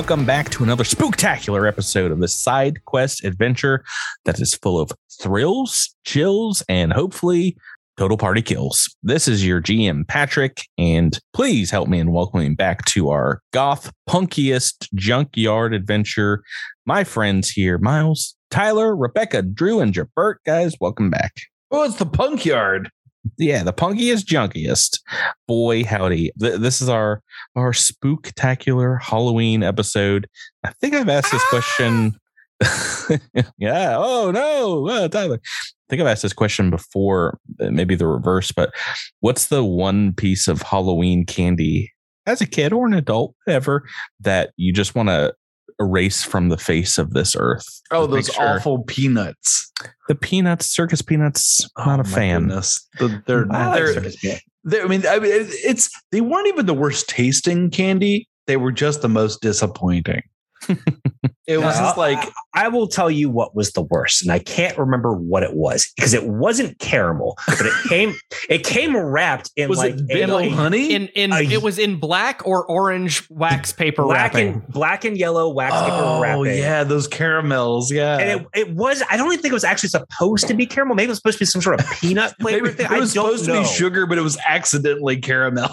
welcome back to another spooktacular episode of the side quest adventure that is full of thrills, chills, and hopefully total party kills. This is your GM Patrick, and please help me in welcoming back to our goth punkiest junkyard adventure. My friends here, Miles, Tyler, Rebecca, Drew, and Jabert. Guys, welcome back. Oh, it's the punk yard. Yeah, the punkiest, junkiest. Boy, howdy! Th- this is our our spooktacular Halloween episode. I think I've asked this question. yeah. Oh no, uh, Tyler. I think I've asked this question before, uh, maybe the reverse. But what's the one piece of Halloween candy as a kid or an adult, ever, that you just want to erase from the face of this earth? Oh, those awful peanuts. the peanuts, circus peanuts. Oh not Oh, a fan. goodness. The- They're, I they're, circus peanut. they- I mean, I mean, it's they weren't even the worst tasting candy. They were just the most disappointing. it was just like I will tell you what was the worst, and I can't remember what it was because it wasn't caramel, but it came it came wrapped in was like it a- Bit-O-Honey? In in I- it was in black or orange wax paper black wrapping. and black and yellow wax paper oh, wrapping. oh yeah, those caramels. Yeah, And it, it was, I don't even think it was actually supposed to be caramel. Maybe it was supposed to be some sort of peanut flavor thing. it was I don't supposed know. to be sugar, but it was accidentally caramel.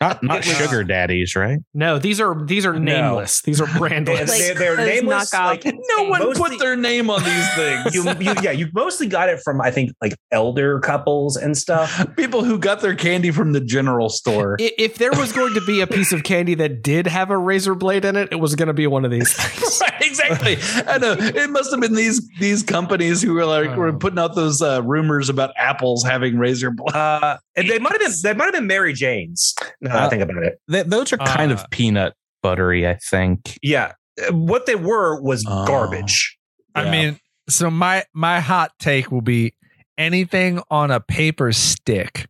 Not not was- sugar daddies, right? no, these are these are No. nameless. These are They, brandless. they, they're nameless. knockoff Like, no one Mostly- put their name on these things. you, you, yeah, you mostly got it from I think like elder couples and stuff. People who got their candy from the general store. I- if there was going to be a piece of candy that did have a razor blade in it, it was going to be one of these things. right, exactly. I know it must have been these these companies who were like were Oh. putting out those uh, rumors about apples having razor blades. Uh, and they might have been they might have been Mary Jane's. Now that I Uh, think about it. Th- those are kind Uh, of peanut buttery, I think. Yeah, Uh, what they were was Oh. garbage. I Yeah. mean, so my my hot take will be anything on a paper stick.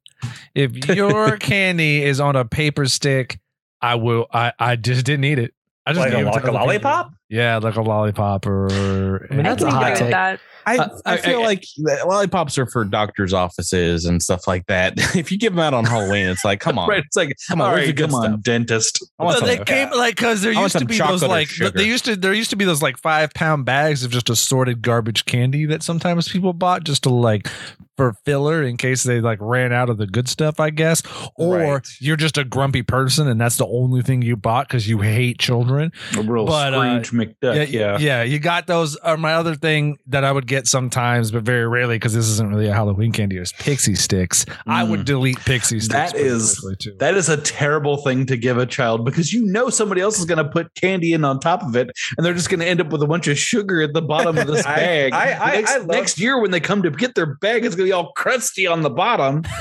If your candy is on a paper stick, I will. I I just didn't eat it. I just Like a, gave it to like a other people. Lollipop. Yeah, like a lollipop or. I mean, I that's can a hot take. that. I, Uh, I I- feel I- like that lollipops are for doctors' offices and stuff like that. if you give them out on Halloween, it's like, come on, Right, it's like come on, where's the right, good come on, stuff? dentist. I want Well, they some- came like because there I used to be those like they used to there used to be those like five pound bags of just assorted garbage candy that sometimes people bought just to like for filler in case they like ran out of the good stuff, I guess. Or Right. you're just a grumpy person and that's the only thing you bought because you hate children. A real But, uh, Scrooge McDuck. yeah, Yeah, yeah, you got those. Or my other thing that I would get sometimes, but very rarely because this isn't really a Halloween candy, is pixie sticks. I would Mm. delete pixie sticks. That is-. That is a terrible thing to give a child because you know somebody else is going to put candy in on top of it, and they're just going to end up with a bunch of sugar at the bottom of this bag. I- I- next, I love- next year, when they come to get their bag, it's going to be all crusty on the bottom.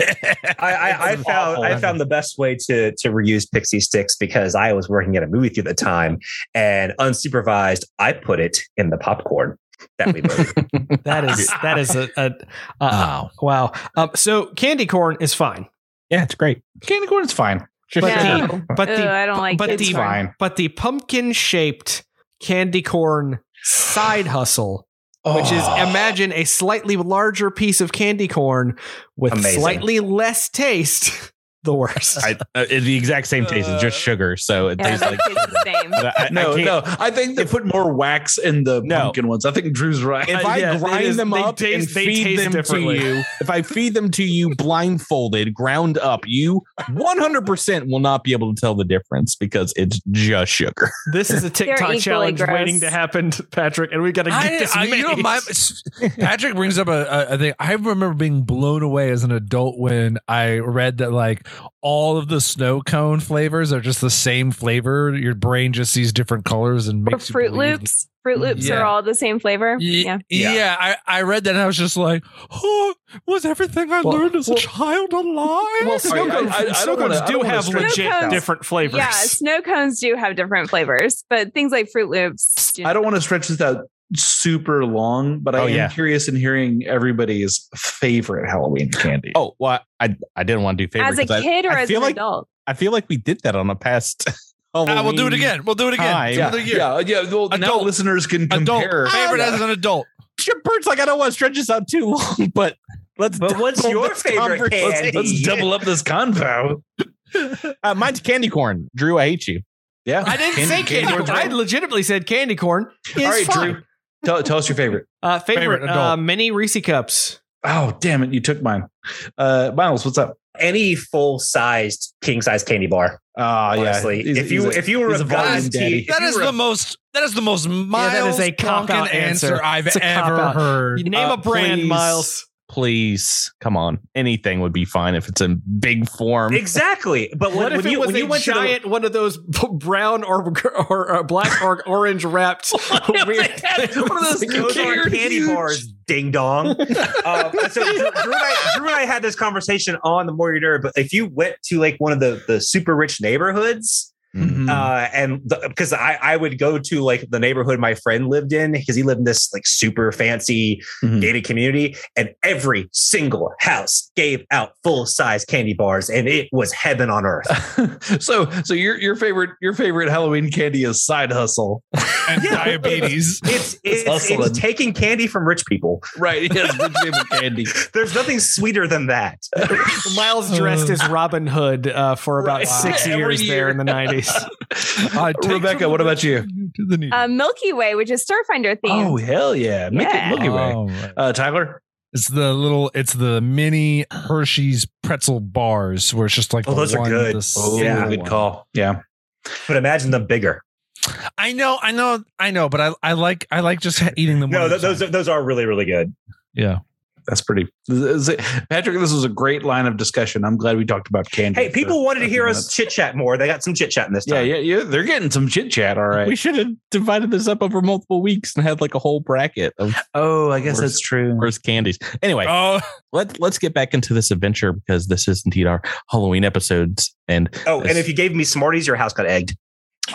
I, I, I found. I found the best way to to reuse pixie sticks because I was working at a movie theater at the time, and unsupervised, I put it in the popcorn that we made. That is that is a, a uh, Wow. wow. Um, so candy corn is fine, yeah, it's great. Candy corn is fine. Just but Yeah. the but Ugh, the I don't like but candy the fine. but the pumpkin shaped candy corn side hustle which is Oh. imagine a slightly larger piece of candy corn with Amazing. slightly less taste. The worst. I, uh, it's the exact same taste. It's just sugar, so it Yeah, tastes like. tastes the same. I, I no, can't- no. I think they put more wax in the No. pumpkin ones. I think Drew's right. If I Yeah, it grind is- them up taste- and feed them to you, if I feed them to you blindfolded, ground up, you 100% will not be able to tell the difference because it's just sugar. this is a TikTok challenge gross. waiting to happen, Patrick, and we got to get I, this I, you know, my, Patrick brings up a, a, a thing. I remember being blown away as an adult when I read that like all of the snow cone flavors are just the same flavor. Your brain just sees different colors and Or makes you Froot Loops. Froot Loops Yeah. are all the same flavor. Ye- Yeah. Yeah, Yeah. I, I read that and I was just like, oh, was everything I Well- learned as a child a lie? well, snow I- cones, I- I don't snow wanna- do have legit it out. different flavors. Yeah, snow cones do have different flavors, but things like Froot Loops. do I don't want to stretch this out super long, but I Oh, am yeah. curious in hearing everybody's favorite Halloween candy. Oh, well, I I didn't want to do favorite. As a 'cause I- kid or I, as an like adult? I feel like we did that on a past. Ah, we'll do it again. We'll do it again. yeah, another year. yeah, yeah. Well, now Adult. listeners can Adult compare. favorite as an adult. Bert's like I don't want to stretch this out too long, but let's. But what's your favorite conversation. candy? Let's double up this convo. Uh, mine's candy corn. Drew, I hate you. Yeah, I didn't say candy, corn. I legitimately said candy corn. Is All right, fine. Drew. Tell, tell us your favorite. Uh, favorite, Favorite adult. uh, mini Reese cups. Oh, damn it! You took mine. Uh, Miles, what's up? Any full sized king size candy bar. Ah, yeah. He's- if you he's a- if you were a a volume guy's daddy. That is the most. That is the most mild, that is a cop-out answer, answer. I've It's ever heard. You name Uh, a brand, please. Miles. Please, come on. Anything would be fine if it's in big form. exactly. But when, What if when it you was when a you went giant one of those brown or or uh, black or orange wrapped weird One of those to those are candy huge- bars, ding dong. um, so Drew, Drew, and I, Drew and I had this conversation on the More Your Nerd. But if you went to like one of the the super rich neighborhoods. Mm-hmm. Uh, and because I, I would go to like the neighborhood my friend lived in because he lived in this like super fancy mm-hmm. gated community, and every single house gave out full size candy bars, and it was heaven on earth. so, so your your favorite your favorite Halloween candy is side hustle and yeah, diabetes. It's it's, it's, it's, taking candy from rich people, right? Yes, rich people candy. There's nothing sweeter than that. Miles dressed as uh. Robin Hood uh, for about right. six years year. there in the '90s. Rebecca, what about you? To the. Uh, Milky Way, which is Starfinder theme. Oh hell yeah, Make yeah. Milky Way. Oh, right. uh, Tyler. It's the little, it's the mini Hershey's pretzel bars where it's just like, oh, those are good. Oh, yeah, good call. Yeah, but imagine them bigger. I know, I know, I know, but I, I like, I like just eating them. no, those those are really, really good. Yeah that's pretty. Patrick, this was a great line of discussion. I'm glad we talked about candy. hey people wanted to hear minutes. us chit chat more they got some chit chat in this Yeah, time yeah, yeah. They're getting some chit chat. All right. We should have divided this up over multiple weeks and had like a whole bracket of oh, I guess Worst- that's true. worst candies. Anyway, Oh, let let's get back into this adventure because this is indeed our Halloween episodes. And oh and if you gave me smarties your house got egged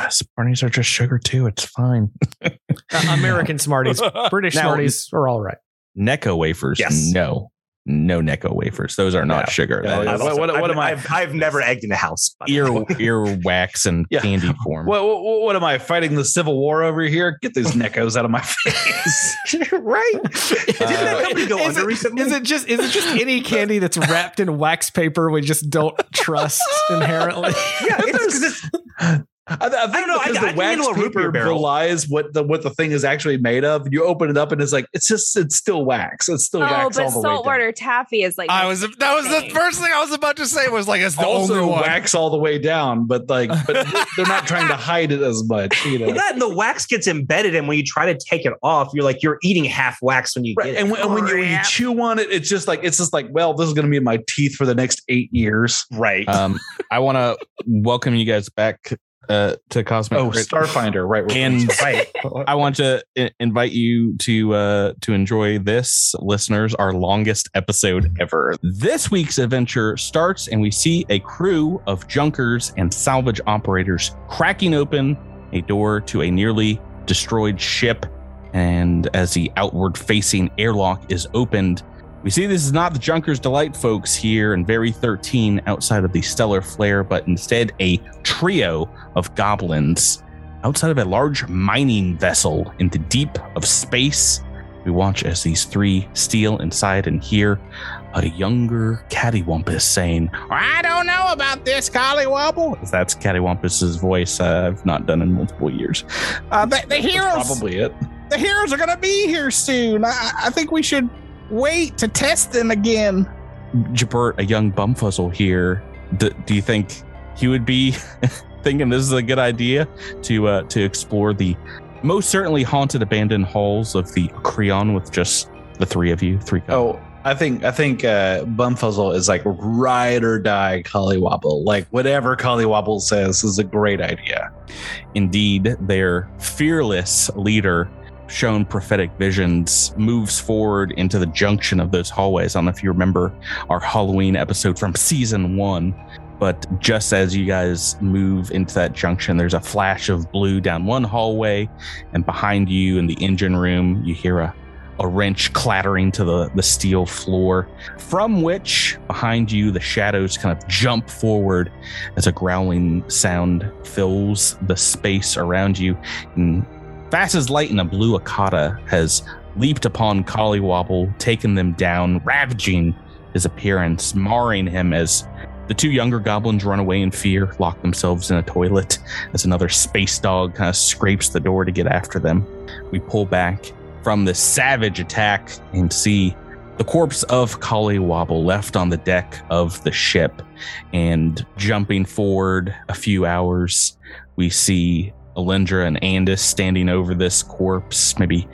Smarties are just sugar too. It's fine. Uh, American Smarties, British Now- Smarties are all right. Necco wafers, Yes. no, no Necco wafers. Those are not Yeah. sugar. Yeah, That yeah. is What- what- I've, what am I- I've, I've never egged in a house by ear ear wax and Yeah. candy form. What, what, what am I fighting the civil war over here? Get these Neccos out of my face. right didn't that company go is under it, recently Is it just is it just any candy that's wrapped in wax paper we just don't trust inherently? yeah it's, 'cause it's I, I, think don't know, I- because I the wax handle a root beer paper barrel. belies what the what the thing is actually made of. You open it up and it's like it's just it's still wax. It's still Oh, wax but all the way down. saltwater taffy is like I was, that was the first thing I was about to say was like, it's the also only one. wax all the way down, but like but they're not trying to hide it as much, you know. well, that and the wax gets embedded and when you try to take it off you're like you're eating half wax when you Right. get And it when, and when you when you chew on it, it's just like it's just like, well, this is gonna be in my teeth for the next eight years. right um, I want to welcome you guys back uh, to Cosmic. Oh, Crit. Starfinder, right? And right I want to i- invite you to uh, to enjoy this, listeners, our longest episode ever. This week's adventure starts, and we see a crew of junkers and salvage operators cracking open a door to a nearly destroyed ship. And as the outward facing airlock is opened, we see this is not the Junker's Delight folks here in Very 13 outside of the stellar flare, but instead a trio of goblins outside of a large mining vessel in the deep of space. We watch as these three steal inside and hear a younger Cattywampus saying, I don't know about this, Collywobble. That's Cattywampus's voice uh, I've not done in multiple years. Uh, the, the That's heroes probably it. the heroes are gonna be here soon. I, I think we should wait to test them again. Jabert, a young bumfuzzle here. D- do you think he would be thinking this is a good idea to uh, to explore the most certainly haunted abandoned halls of the Creon with just the three of you, three. Oh, I think I think uh, Bumfuzzle is like ride or die Collywobble. Like whatever Collywobble says is a great idea. Indeed, their fearless leader, shown prophetic visions, moves forward into the junction of those hallways. I don't know if you remember our Halloween episode from season one, but just as you guys move into that junction, there's a flash of blue down one hallway, and behind you in the engine room, you hear a a wrench clattering to the, the steel floor, from which behind you the shadows kind of jump forward as a growling sound fills the space around you. And fast as light and a blue Akata has leaped upon Collywobble, taken them down, ravaging his appearance, marring him as The two younger goblins run away in fear, lock themselves in a toilet as another space dog kind of scrapes the door to get after them. We pull back from this savage attack and see the corpse of Collywobble left on the deck of the ship. And jumping forward a few hours, we see Alindra and Andis standing over this corpse, maybe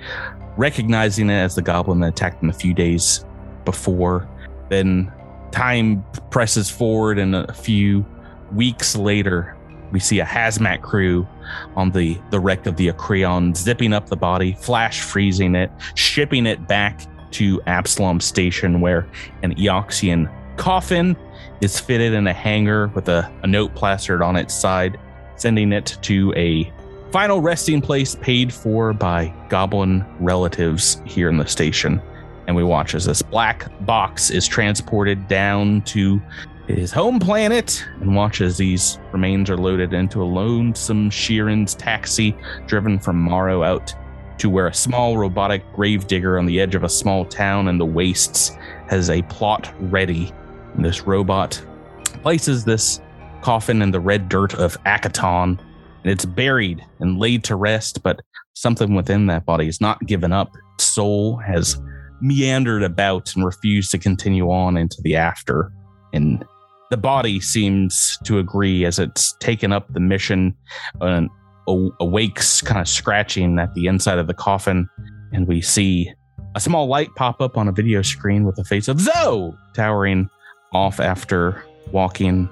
recognizing it as the goblin that attacked them a few days before. Then time presses forward, and a few weeks later, we see a hazmat crew on the, the wreck of the Acreon, zipping up the body, flash freezing it, shipping it back to Absalom Station, where an Eoxian coffin is fitted in a hangar with a, a note plastered on its side, sending it to a final resting place paid for by goblin relatives here in the station. And we watch as this black box is transported down to his home planet and watch as these remains are loaded into a lonesome Sheeran's taxi driven from Morrow out to where a small robotic gravedigger on the edge of a small town in the wastes has a plot ready. And this robot places this coffin in the red dirt of Akiton, and it's buried and laid to rest, but something within that body is not given up. Its soul has meandered about and refused to continue on into the after. And the body seems to agree as it's taken up the mission and awakes, kind of scratching at the inside of the coffin. And we see a small light pop up on a video screen with the face of Zoe towering off after walking,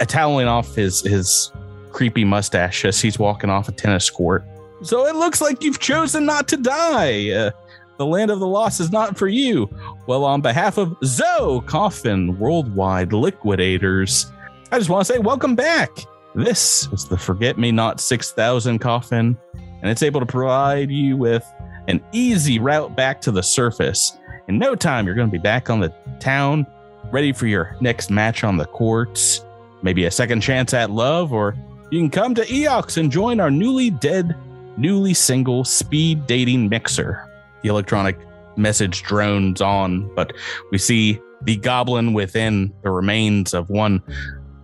toweling off his, his creepy mustache as he's walking off a tennis court. So it looks like you've chosen not to die. Uh, the land of the lost is not for you. Well, on behalf of Zoe Coffin Worldwide Liquidators, I just want to say welcome back. This is the Forget Me Not 6000 coffin, and it's able to provide you with an easy route back to the surface. In no time, you're going to be back on the town, ready for your next match on the courts, maybe a second chance at love, or you can come to Eox and join our newly dead, newly single speed dating mixer. The electronic message drones on, but we see the goblin within the remains of one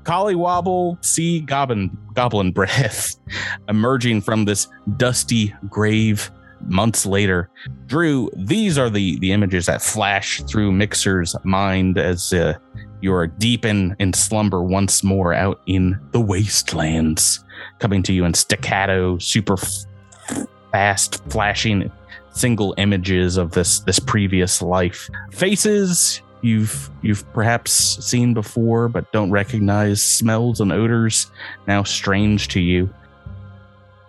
Collywobble sea goblin goblin breath emerging from this dusty grave months later. Drew, these are the the images that flash through Mixer's mind as uh, you're deep in, in slumber once more out in the wastelands, coming to you in staccato, super f- fast, flashing single images of this this previous life. Faces you've you've perhaps seen before but don't recognize smells and odors now strange to you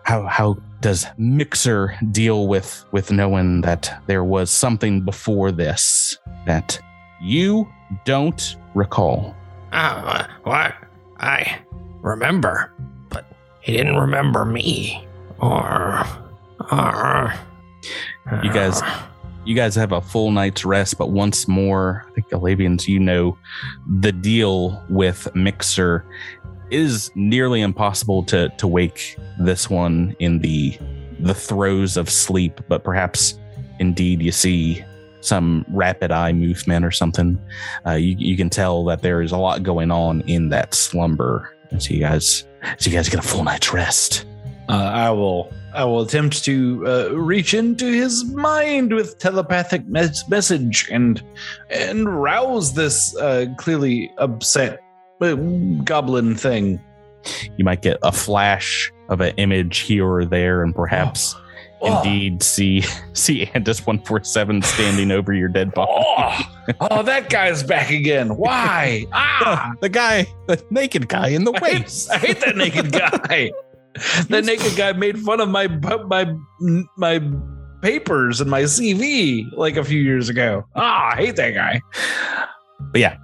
how how does mixer deal with with knowing that there was something before this that you don't recall? Uh, what? I remember but he didn't remember me or or you guys you guys have a full night's rest, but once more, I think Alabians, you know, the deal with Mixer is nearly impossible to to wake this one in the the throes of sleep, but perhaps indeed you see some rapid eye movement or something. Uh, you you can tell that there is a lot going on in that slumber. So you guys, so you guys get a full night's rest. Uh, I will I will attempt to uh, reach into his mind with telepathic mes- message and and rouse this uh, clearly upset goblin thing. You might get a flash of an image here or there, and perhaps Oh. indeed see see Andis one four seven standing over your dead body. Oh, oh, that guy's back again. Why? Ah, the guy, the naked guy in the I hate, waist. I hate that naked guy. that naked guy made fun of my my my papers and my CV like a few years ago. Ah, I hate that guy. But yeah,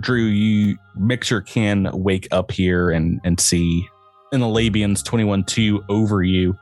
Drew, you Mixer can wake up here and and see in the Labians 21-2 over you.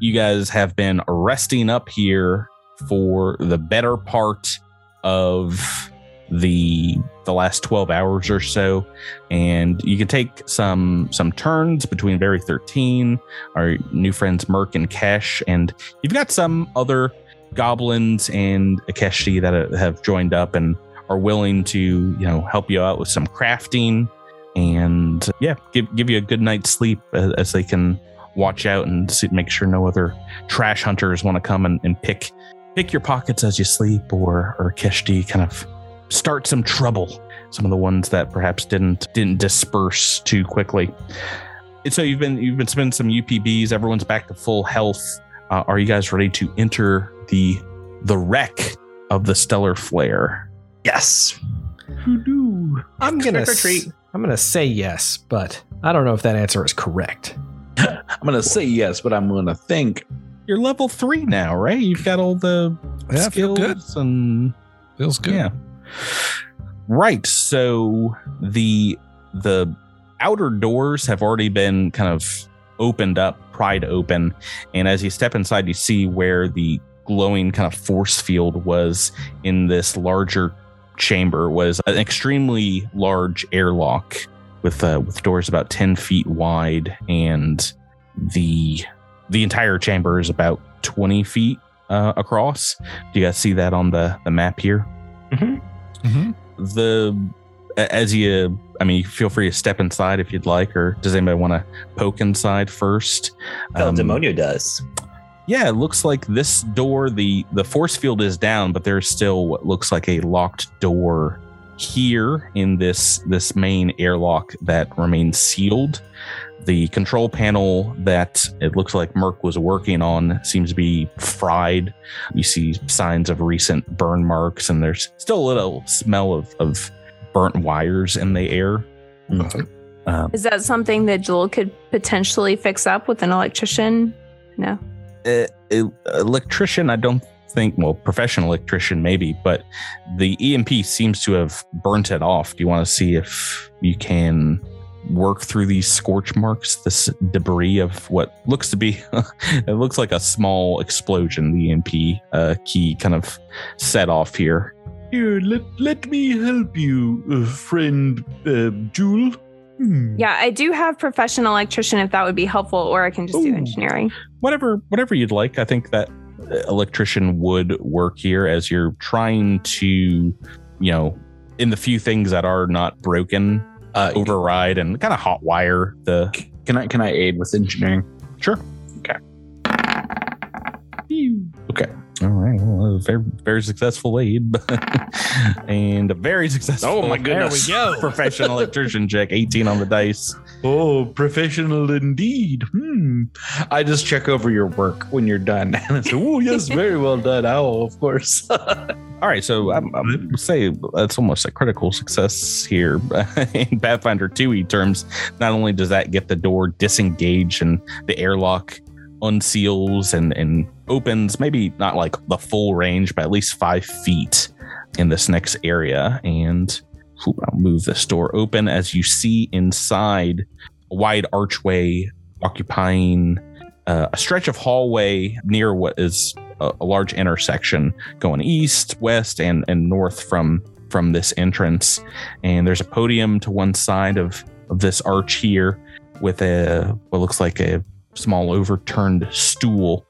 You guys have been resting up here for the better part of the the last 12 hours or so and you can take some some turns between very 13 our new friends merc and kesh and you've got some other goblins and ikeshti that have joined up and are willing to you know help you out with some crafting and yeah, give give you a good night's sleep as, as they can watch out and see, make sure no other trash hunters want to come and, and pick pick your pockets as you sleep, or or Keshti kind of start some trouble. Some of the ones that perhaps didn't didn't disperse too quickly. And so you've been you've been spending some UPBs. Everyone's back to full health. Uh, are you guys ready to enter the the wreck of the stellar flare? Yes. I'm gonna Trick or treat. I'm gonna say yes, but I don't know if that answer is correct. I'm gonna say yes, but I'm gonna think. You're level three now, right? You've got all the Yeah, I feel skills good. and Feels good. Yeah. Right. So the the outer doors have already been kind of opened up, pried open, and as you step inside, you see where the glowing kind of force field was in this larger chamber was an extremely large airlock with uh, with doors about 10 feet wide and the the entire chamber is about 20 feet uh, across do you guys see that on the the map here Mhm. the as you i mean feel free to step inside if you'd like or does anybody want to poke inside first El Um, Demonio does. Yeah it looks like this door the the force field is down but there's still what looks like a locked door here in this this main airlock that remains sealed the control panel that it looks like merc was working on seems to be fried you see signs of recent burn marks and there's still a little smell of, of burnt wires in the air um, Is that something that Joel could potentially fix up with an electrician? No. El- electrician i don't think well professional electrician maybe but the emp seems to have burnt it off do you want to see if you can work through these scorch marks this debris of what looks to be it looks like a small explosion the emp uh, key kind of set off here Here, let let me help you, uh, friend uh, Jewel. Hmm. Yeah, I do have professional electrician if that would be helpful, or I can just do engineering. whatever whatever you'd like i think that uh, electrician would work here as you're trying to you know in the few things that are not broken Uh, override and kind of hot wire the can I can I aid with engineering? sure Okay. okay all right well, a very very successful aid and a very successful Oh my goodness. There we go. professional electrician check 18 on the dice Oh, professional indeed. Hmm. I just check over your work when you're done, and I say, "Oh, yes, very well done." Oh, of course. All right, so I'm, I'm say that's almost a critical success here in Pathfinder 2e terms. Not only does that get the door disengaged and the airlock unseals and, and opens, maybe not like the full range, but at least five feet in this next area. And whew, I'll move this door open as you see inside a wide archway occupying uh, a stretch of hallway near what is a, a large intersection going east, west, and and north from from this entrance. And there's a podium to one side of of this arch here with a what looks like a small overturned stool.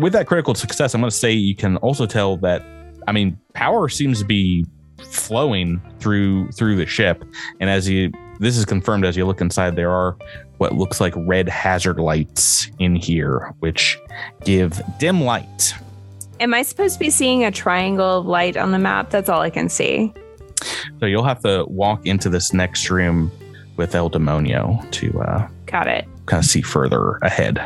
With that critical success, I'm going to say you can also tell that I mean power seems to be flowing through through the ship and as you this is confirmed as you look inside there are what looks like red hazard lights in here which give dim light Am I supposed to be seeing a triangle of light on the map? That's all I can see. So you'll have to walk into this next room with El Demonio to uh, Got it. Kind of see further ahead.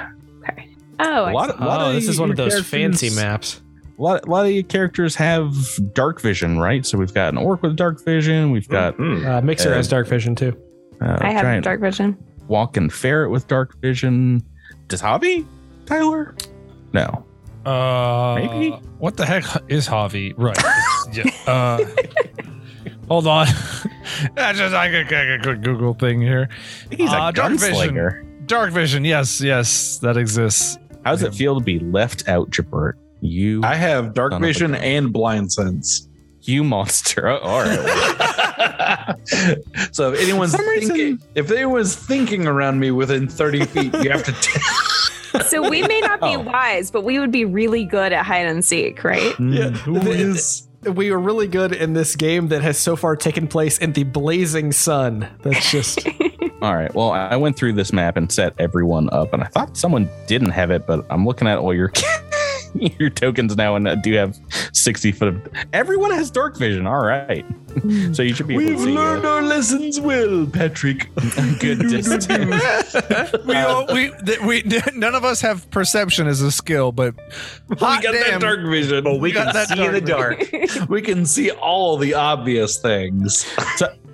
Oh, A I lot, see. lot Oh, of this is one of those fancy maps. A lot, a lot of your characters have dark vision, right? So we've got an orc with dark vision. We've got Mhm. Uh, Mixer Uh, has dark vision too. uh, I have dark vision. walking ferret with dark vision. Does Javi Tyler? No. Uh, Maybe? What the heck is Javi? Right. yeah. Uh, hold on. I just I got a quick Google thing here. He's a Uh, dark vision. gunslinger. Dark vision. Yes, yes, that exists. How does it feel to be left out, Jabert? You, I have dark Son of a vision and blind sense. you monster. Oh, all right. so if anyone's For reason- thinking, if anyone's thinking around me within 30 feet, you have to. T- So we may not be Oh. wise, but we would be really good at hide and seek, right? Mm, yeah. Who is? We are really good in this game that has so far taken place in the blazing sun. That's just All right. Well, I went through this map and set everyone up, and I thought someone didn't have it, but I'm looking at all your your tokens now, and I do have 60 foot of. Everyone has dark vision. All right. So you should be able to see. uh, our lessons well, Patrick. good distance. we, all, we, th- we none of us have perception as a skill, but we got damn, that dark vision. But we got can that see in the dark dark. we can see all the obvious things.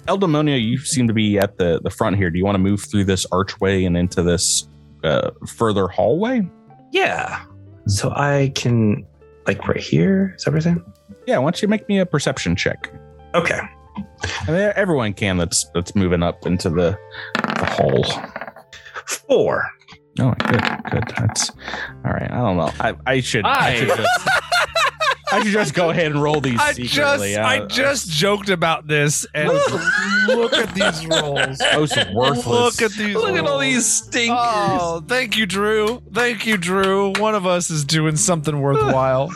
Eldemonio, you seem to be at the the front here. Do you want to move through this archway and into this uh, further hallway? Yeah. So I can, like, right here. Is that what you're saying? Yeah. Why don't you make me a perception check? Okay. I mean, everyone can. That's that's moving up into the, the hall. Four. Oh, good, good. That's all right. I don't know. I, I should. I should just. I should just go ahead and roll these I just secretly. Uh, I just joked about this, and look at these rolls. Most worthless. Look at these. Look at all these stinkers. Oh, thank you, Drew. Thank you, Drew. One of us is doing something worthwhile.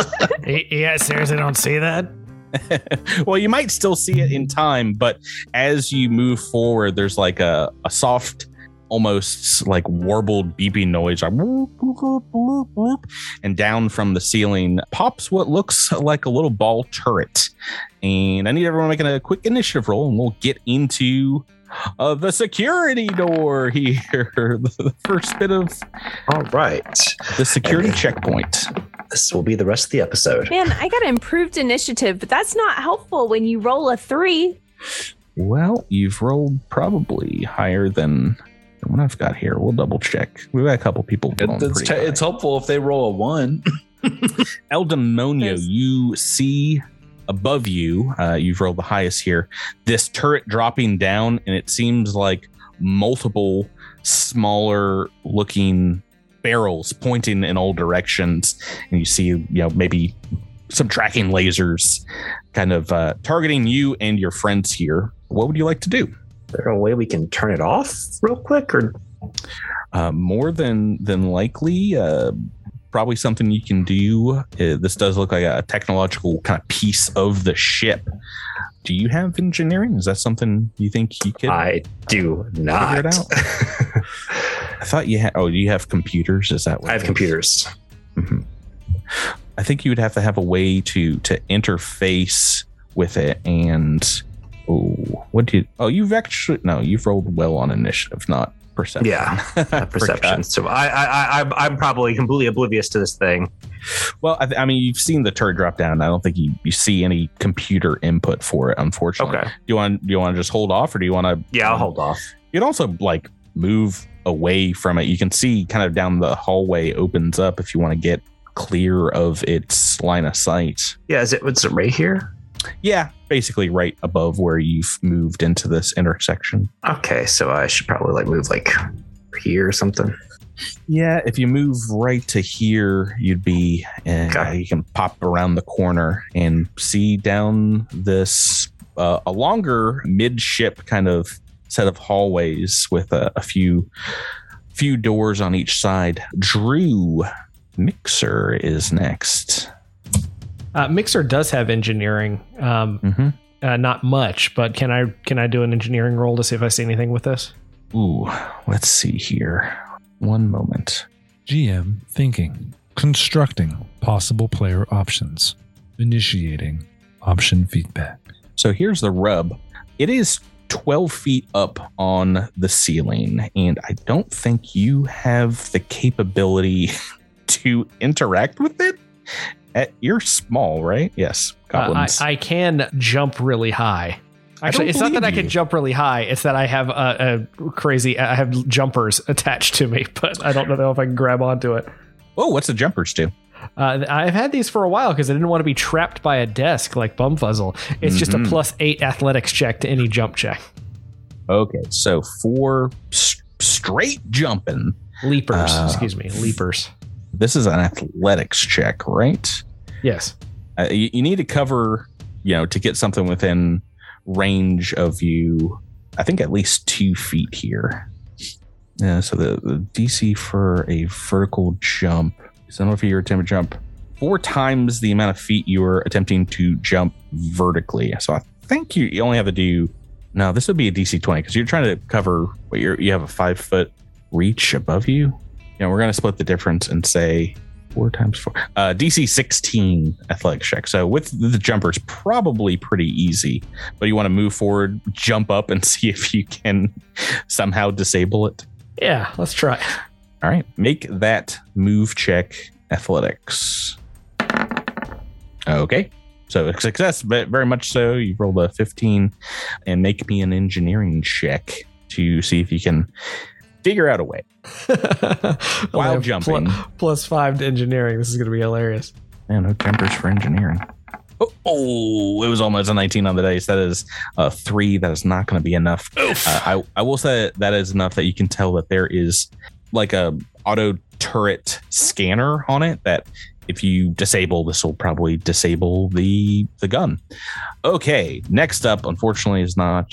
yeah, seriously, don't see that. well, you might still see it in time, but as you move forward, there's like a, a soft, almost like warbled beeping noise, like whoop, whoop, whoop, whoop, whoop. and down from the ceiling pops what looks like a little ball turret. And I need everyone making a quick initiative roll, and we'll get into uh, the security door here. the first bit of All right. the security checkpoint. This will be the rest of the episode. Man, I got improved initiative, but that's not helpful when you roll a three. Well, you've rolled probably higher than than what I've got here. We'll double check. We've got a couple people It- it's, pretty te- high. it's helpful if they roll a one. Eldemonio, Yes. you see above you, uh, you've rolled the highest here, this turret dropping down, and it seems like multiple smaller looking barrels pointing in all directions. And you see, you know, maybe some tracking lasers kind of uh, targeting you and your friends here. What would you like to do? Is there a way we can turn it off real quick? Or Uh, more than than likely, uh, probably something you can do. Uh, this does look like a technological kind of piece of the ship. Do you have engineering? Is that something you think you could? I do not. it out. I thought you had. Oh, do you have computers? Is that what I have computers. Mhm. I think you would have to have a way to to interface with it. And oh, what do you? Oh, you've actually no, you've rolled well on initiative, not perception. Yeah, perception. So I, I, I, I'm- I'm probably completely oblivious to this thing. Well, I, th- I mean, you've seen the turret drop down. I don't think you, you see any computer input for it, unfortunately. Okay. Do you want do you want to just hold off, or do you want to? Yeah, I'll hold off. You can also like move away from it. You can see kind of down the hallway opens up if you want to get clear of its line of sight. Yeah, is it? What's it right here? Yeah, basically right above where you've moved into this intersection. Okay, so I should probably like move like here or something. Yeah, if you move right to here, you'd be. Uh, Okay. You can pop around the corner and see down this uh, a longer midship kind of set of hallways with a, a few few doors on each side. Drew Mixer is next. Uh, Mixer does have engineering. Um, Mm-hmm. uh, not much, but can I can I do an engineering roll to see if I see anything with this? Ooh, let's see here. One moment. GM thinking, constructing possible player options, initiating option feedback. So here's the rub. It is 12 feet up on the ceiling, and I don't think you have the capability to interact with it. At, you're small, right? Yes, Uh, I, goblins. I can jump really high. Actually, it's not that I can jump really high. It's that I have a, a crazy. I have jumpers attached to me, but I don't know if I can grab onto it. oh, what's the jumpers do? Uh, I've had these for a while because I didn't want to be trapped by a desk like Bumfuzzle. It's just a Mhm. plus eight athletics check to any jump check. Okay, so four straight jumping, Leapers, Uh, excuse me, leapers. This is an athletics check, right? Yes. uh, you, you need to cover you know to get something within range of you i think at least two feet here yeah so the, the dc for a vertical jump so i don't know if you're attempting to jump four times the amount of feet you were attempting to jump vertically so i think you, you only have to do No, this would be a DC 20 because you're trying to cover what you're you have a five foot reach above you. Know, we're gonna split the difference and say four times four. Uh DC 16 athletics check. So with the jumpers, probably pretty easy, but you want to move forward, jump up, and see if you can somehow disable it. Yeah, let's try. All right, make that move check athletics. Okay, so success, but very much so. You rolled a 15 and make me an engineering check to see if you can figure out a way. While While jumping. plus five to engineering. This is going to be hilarious. Man, no tempers for engineering. Oh, oh, it was almost a 19 on the dice. That is a three. That is not going to be enough. Uh, I, I will say that is enough that you can tell that there is like a auto turret scanner on it that if you disable this will probably disable the the gun okay next up unfortunately is not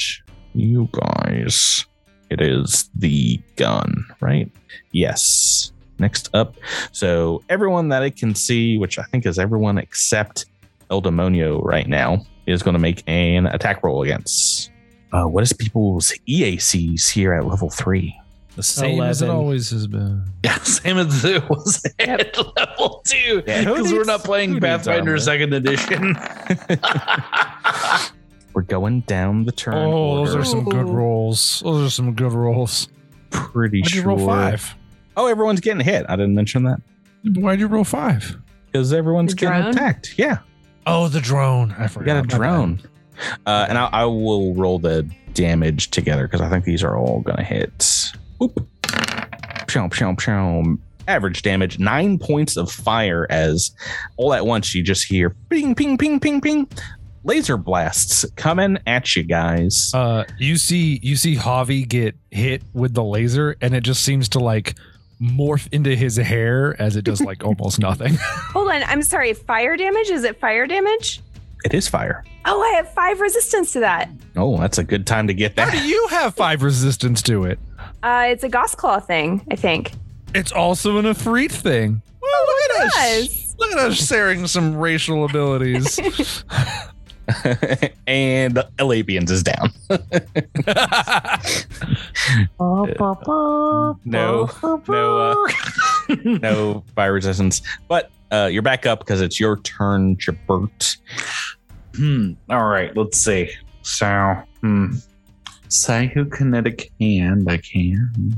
you guys it is the gun right? Yes. Next up. So everyone that i can see which i think is everyone except el demonio right now is going to make an attack roll against uh, what is people's eacs here at level three? The same as it always has been. Yeah, same as it was at level two. Yeah, Because we're not playing Pathfinder second edition. we're going down the turn Oh, those are some good rolls. Those are some good rolls. pretty Why'd you sure roll five? oh everyone's getting hit i didn't mention that Why'd you roll five? because everyone's The getting drone? attacked. Yeah, Oh, the drone. I we forgot. got a drone. Uh, and I, I will roll the damage together because I think these are all gonna hit. Whoop. Pshom, pshom, pshom. Average damage, nine points of fire as all at once you just hear ping, ping, ping, ping, ping. Laser blasts coming at you guys. Uh, you see, you see Javi get hit with the laser, and it just seems to like morph into his hair as it does like almost nothing. Hold on. I'm sorry. Fire damage? Is it fire damage? it is fire. Oh, I have five resistance to that. Oh, that's a good time to get How do that. you have five resistance to it? Uh, it's a Gauss Claw thing, I think. It's also an Afreet thing. Well, look at us. Yes. Look at us sharing some racial abilities. and Elabians is down. no, no, uh, no fire resistance. But uh, you're back up because it's your turn, Jabert. Hmm. All right. Let's see. So, hmm. Psychokinetic hand. I can.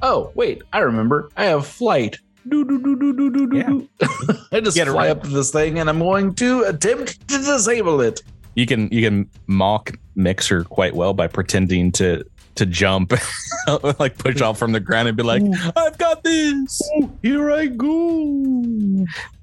Oh, wait. I remember. I have flight. Do, do, do, do, do, do, do, Yeah. do. I just Get fly right. up to this thing and I'm going to attempt to disable it. You can you can mock Mixer quite well by pretending to to jump, like push off from the ground and be like, "I've got this." Here I go.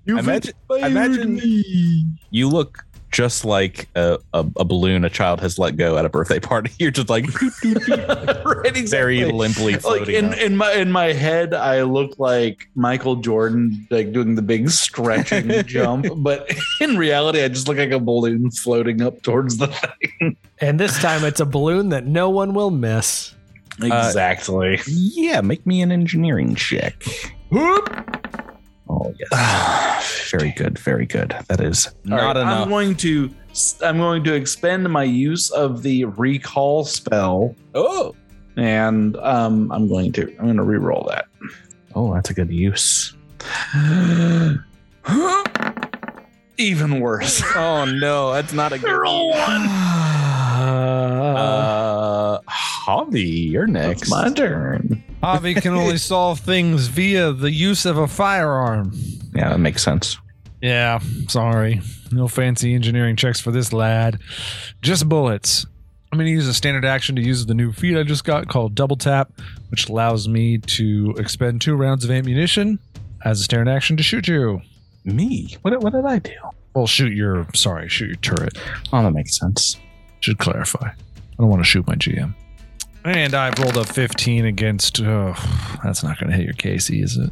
You Imagine- imagine- You look just like a, a, a balloon a child has let go at a birthday party. You're just like right, exactly. very limply like floating. in, in my in my head i look like michael jordan like doing the big stretching jump but in reality i just look like a balloon floating up towards the thing And this time it's a balloon that no one will miss. Uh, exactly yeah, make me an engineering check. Oh yes, very good, very good. That is All not right, enough. i'm going to i'm going to expend my use of the recall spell oh, and um i'm going to i'm going to re-roll that oh, that's a good use. even worse Oh no, that's not a good Roll one. Uh, Javi, you're next. It's my turn Javi can only solve things via the use of a firearm. Yeah, that makes sense. Yeah, sorry. No fancy engineering checks for this lad. Just bullets. I'm going to use a standard action to use the new feat I just got called Double Tap, which allows me to expend two rounds of ammunition as a standard action to shoot you. Me? What, what did I do? Well, shoot your, sorry, shoot your turret. Oh, that makes sense. Should clarify. I don't want to shoot my GM. And I've rolled a 15 against, oh, that's not going to hit your KC, is it?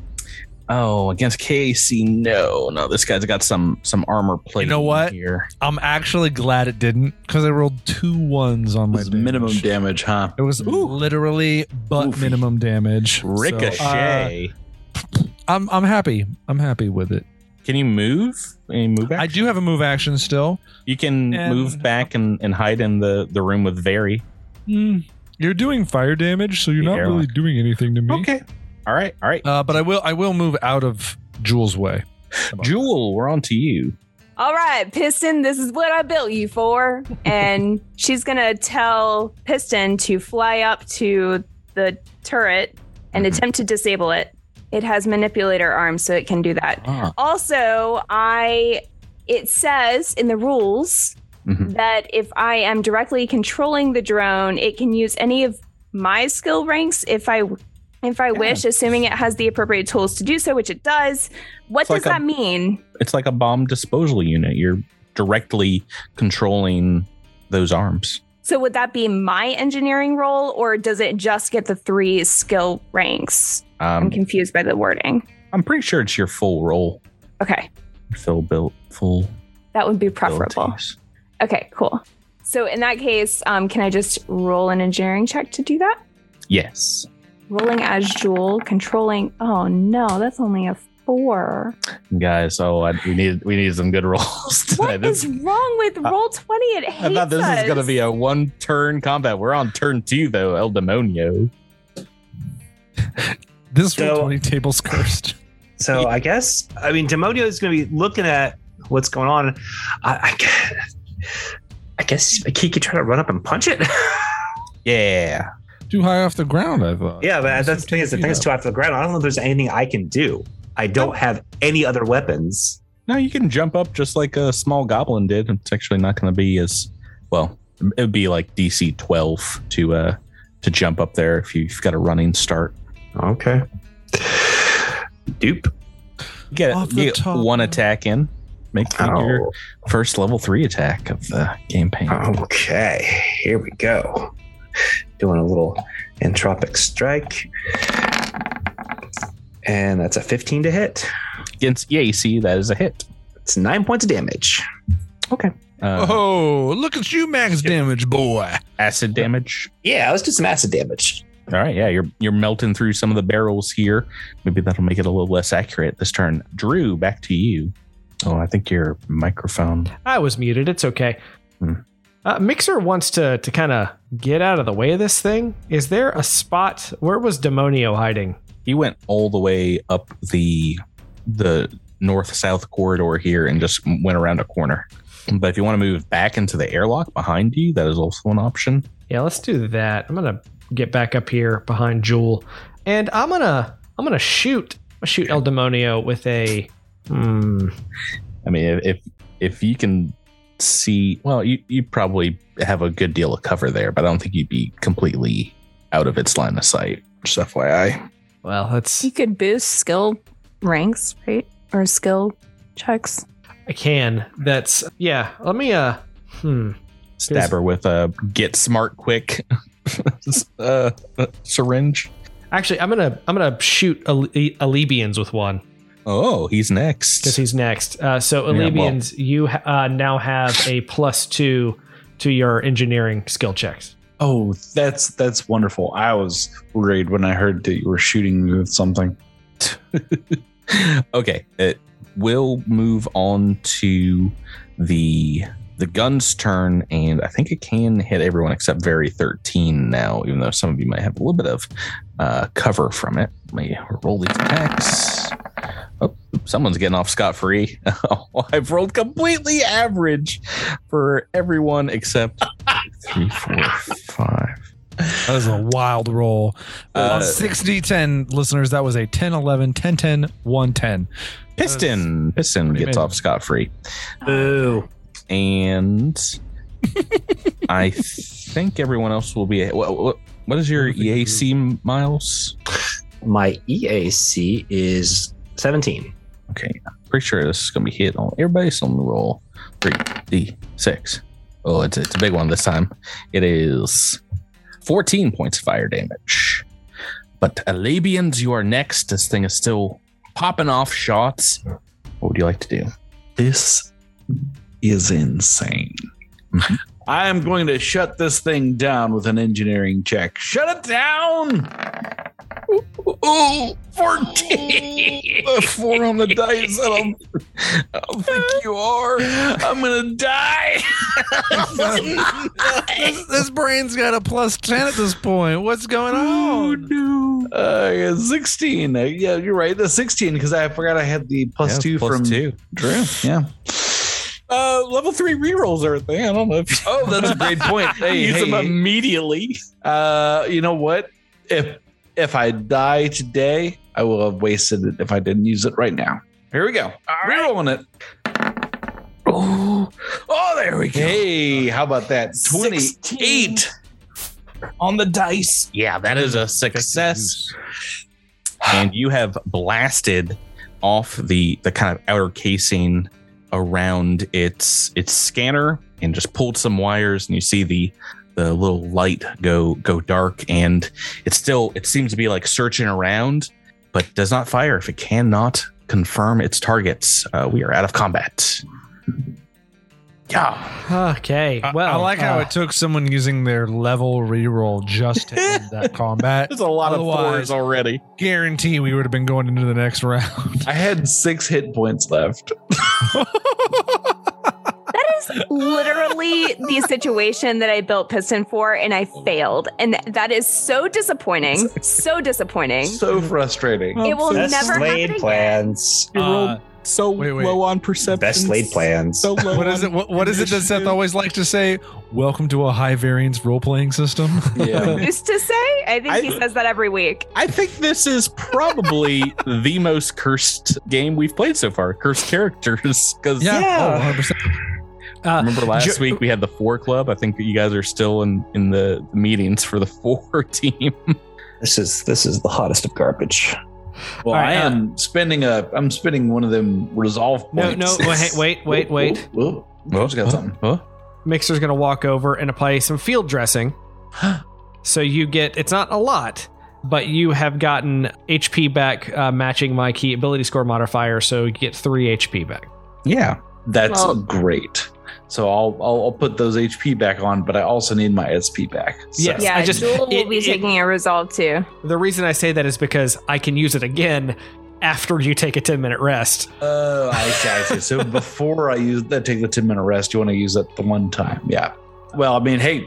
Oh, against KC, no, no. This guy's got some some armor plate. You know what? Here, I'm actually glad it didn't because I rolled two ones on my It's minimum damage. damage huh It was literally but Oofy. minimum damage. So, ricochet. uh, I'm I'm happy. I'm happy with it. Can you move? Can you move back? I do have a move action still. You can And- move back and, and hide in the, the room with Very. Hmm, you're doing fire damage, so you're not airlock. really doing anything to me. Okay. All right. All right. Uh, but I will I will move out of Jules' way. Jewel, we're on to you. All right, Piston, this is what I built you for. And she's going to tell Piston to fly up to the turret and attempt to disable it. It has manipulator arms, so it can do that. Ah. Also, I it says in the rules Mhm. that if I am directly controlling the drone, it can use any of my skill ranks if I if I wish, assuming it has the appropriate tools to do so, which it does. What It's does like a- that mean? It's like a bomb disposal unit. You're directly controlling those arms. So would that be my engineering role, or does it just get the three skill ranks? I'm Um, confused by the wording. I'm pretty sure it's your full role. Okay, Full built, full that would be preferable. abilities. Okay, cool. So in that case, um, can I just roll an engineering check to do that? Yes. Rolling as Jewel, controlling. Oh no, that's only a four. Guys, oh, I, we need we need some good rolls today. What This- is wrong with I- roll twenty? It hates I thought this us. was going to be a one turn combat. We're on turn two, though. El Demonio. This So- roll twenty table's cursed. So I guess I mean Demonio is going to be looking at what's going on. I, I guess, I guess he could try to run up and punch it. Yeah. Too high off the ground, I thought. yeah, but that's the thing is the thing is too after the ground. I don't know if there's anything I can do. I don't have any other weapons. No, you can jump up just like a small goblin did. It's actually not going to be as well. It would be like DC 12 to uh to jump up there if you've got a running start. Okay. Dupe. Get, Off you get one attack in. Make your Oh, first level three attack of the campaign. okay. Here we go. Doing a little entropic strike. And that's a 15 to hit. Against EAC, that is a hit. It's nine points of damage. Uh, Oh, look at you, max damage, boy. acid damage. Yeah, let's do some acid damage. All right, yeah, you're you're melting through some of the barrels here. Maybe that'll make it a little less accurate this turn. Drew, back to you. Oh, I think your microphone. I was muted. It's okay. Hmm. Uh, Mixer wants to to kind of get out of the way of this thing. Is there a spot? Where was Demonio hiding? He went all the way up the the north south corridor here and just went around a corner. But if you want to move back into the airlock behind you, that is also an option. Yeah, let's do that. I'm gonna get back up here behind Jewel, and I'm gonna I'm gonna shoot I'm gonna shoot El Demonio with a. Hmm. I mean, if if you can see, well, you you probably have a good deal of cover there, but I don't think you'd be completely out of its line of sight. Just FYI. Well, that's You could boost skill ranks, right? Or skill checks. I can. That's yeah. Let me uh. Hmm. Stab her with a get smart quick uh, syringe. Actually, I'm gonna I'm gonna shoot Ale- Alebians with one Oh, he's next. because he's next. Uh, so Yeah, well- Alebians, you uh, now have a plus two to your engineering skill checks. Oh, that's that's wonderful. I was worried when I heard that you were shooting me with something. okay, it will move on to the the gun's turn, and I think it can hit everyone except very thirteen now. Even though some of you might have a little bit of uh, cover from it. Let me roll these attacks. Someone's getting off scot free. I've rolled completely average for everyone except three, four, five. That was a wild roll. Uh, 6d10 listeners, that was a 10 11, 10 10, 1 10. Piston, Piston gets amazing. off scot free. Boo. and I think everyone else will be. What, what, what is your EAC miles? My EAC is 17. Okay, I'm pretty sure this is gonna be hit on everybody's on the roll. Three D six. Oh, it's it's a big one this time. It is 14 points of fire damage. But Alabians, you are next. This thing is still popping off shots. What would you like to do? This is insane. Mhm. I am going to shut this thing down with an engineering check. Shut it down! Oh, 14. a four on the dice. I don't, I don't think you are. I'm gonna die. this, this brain's got a plus 10 at this point. What's going Oh, on? no. Uh, yeah, 16. Uh, yeah, you're right. The 16 because I forgot I had the plus Yeah, two plus from two. Drew. Yeah. Uh, level three rerolls are a thing. I don't know if Oh, that's a great point. Hey, use them hey, immediately. uh, you know what? If if I die today, I will have wasted it if I didn't use it right now. Here we go. Rerolling it. Oh, oh, there we go. Hey, how about that? 28. on the dice. Yeah, that is a success. And you have blasted off the the kind of outer casing around its its scanner and just pulled some wires and you see the the little light go go dark and it still it seems to be like searching around but does not fire if it cannot confirm its targets. Uh, we are out of combat. Yeah. Okay. I- Well, I like how uh, it took someone using their level reroll just to end that combat. There's a lot Otherwise- of fours already. Guarantee we would have been going into the next round. I had six hit points left. That is literally the situation that I built Piston for, and I failed. And that is so disappointing. So disappointing. So frustrating. It will Best never laid happen again. plans. You rolled Uh, so wait, wait. low on perception. Best laid plans. So low what is on it? What, what is it that Seth always likes to say? Welcome to a high variance role playing system. Yeah. Used to say, I think he says that every week. I think this is probably the most cursed game we've played so far. Cursed characters. Because yeah, Oh, 100%. Uh, remember last Ju- week we had the four club. I think you guys are still in in the meetings for the four team. This is this is the hottest of garbage. Well, All right, I uh, am spending a. I'm spending one of them resolve no, points. no, wait, wait, wait, wait. Whoa, whoa. Joe's got something. Huh? Mixer's going to walk over and apply some field dressing. so you get, it's not a lot, but you have gotten HP back uh, matching my key ability score modifier. So you get three HP back. Yeah. That's Well- great. So I'll, I'll I'll put those HP back on, but I also need my SP back. So- Yes. Yeah, I just- Jewel will it- be it- taking a resolve too. The reason I say that is because I can use it again after you take a 10 minute rest. Oh, I see. I see. So before I use that, take the ten minute rest. You want to use it the one time? Yeah. Well, I mean, hey,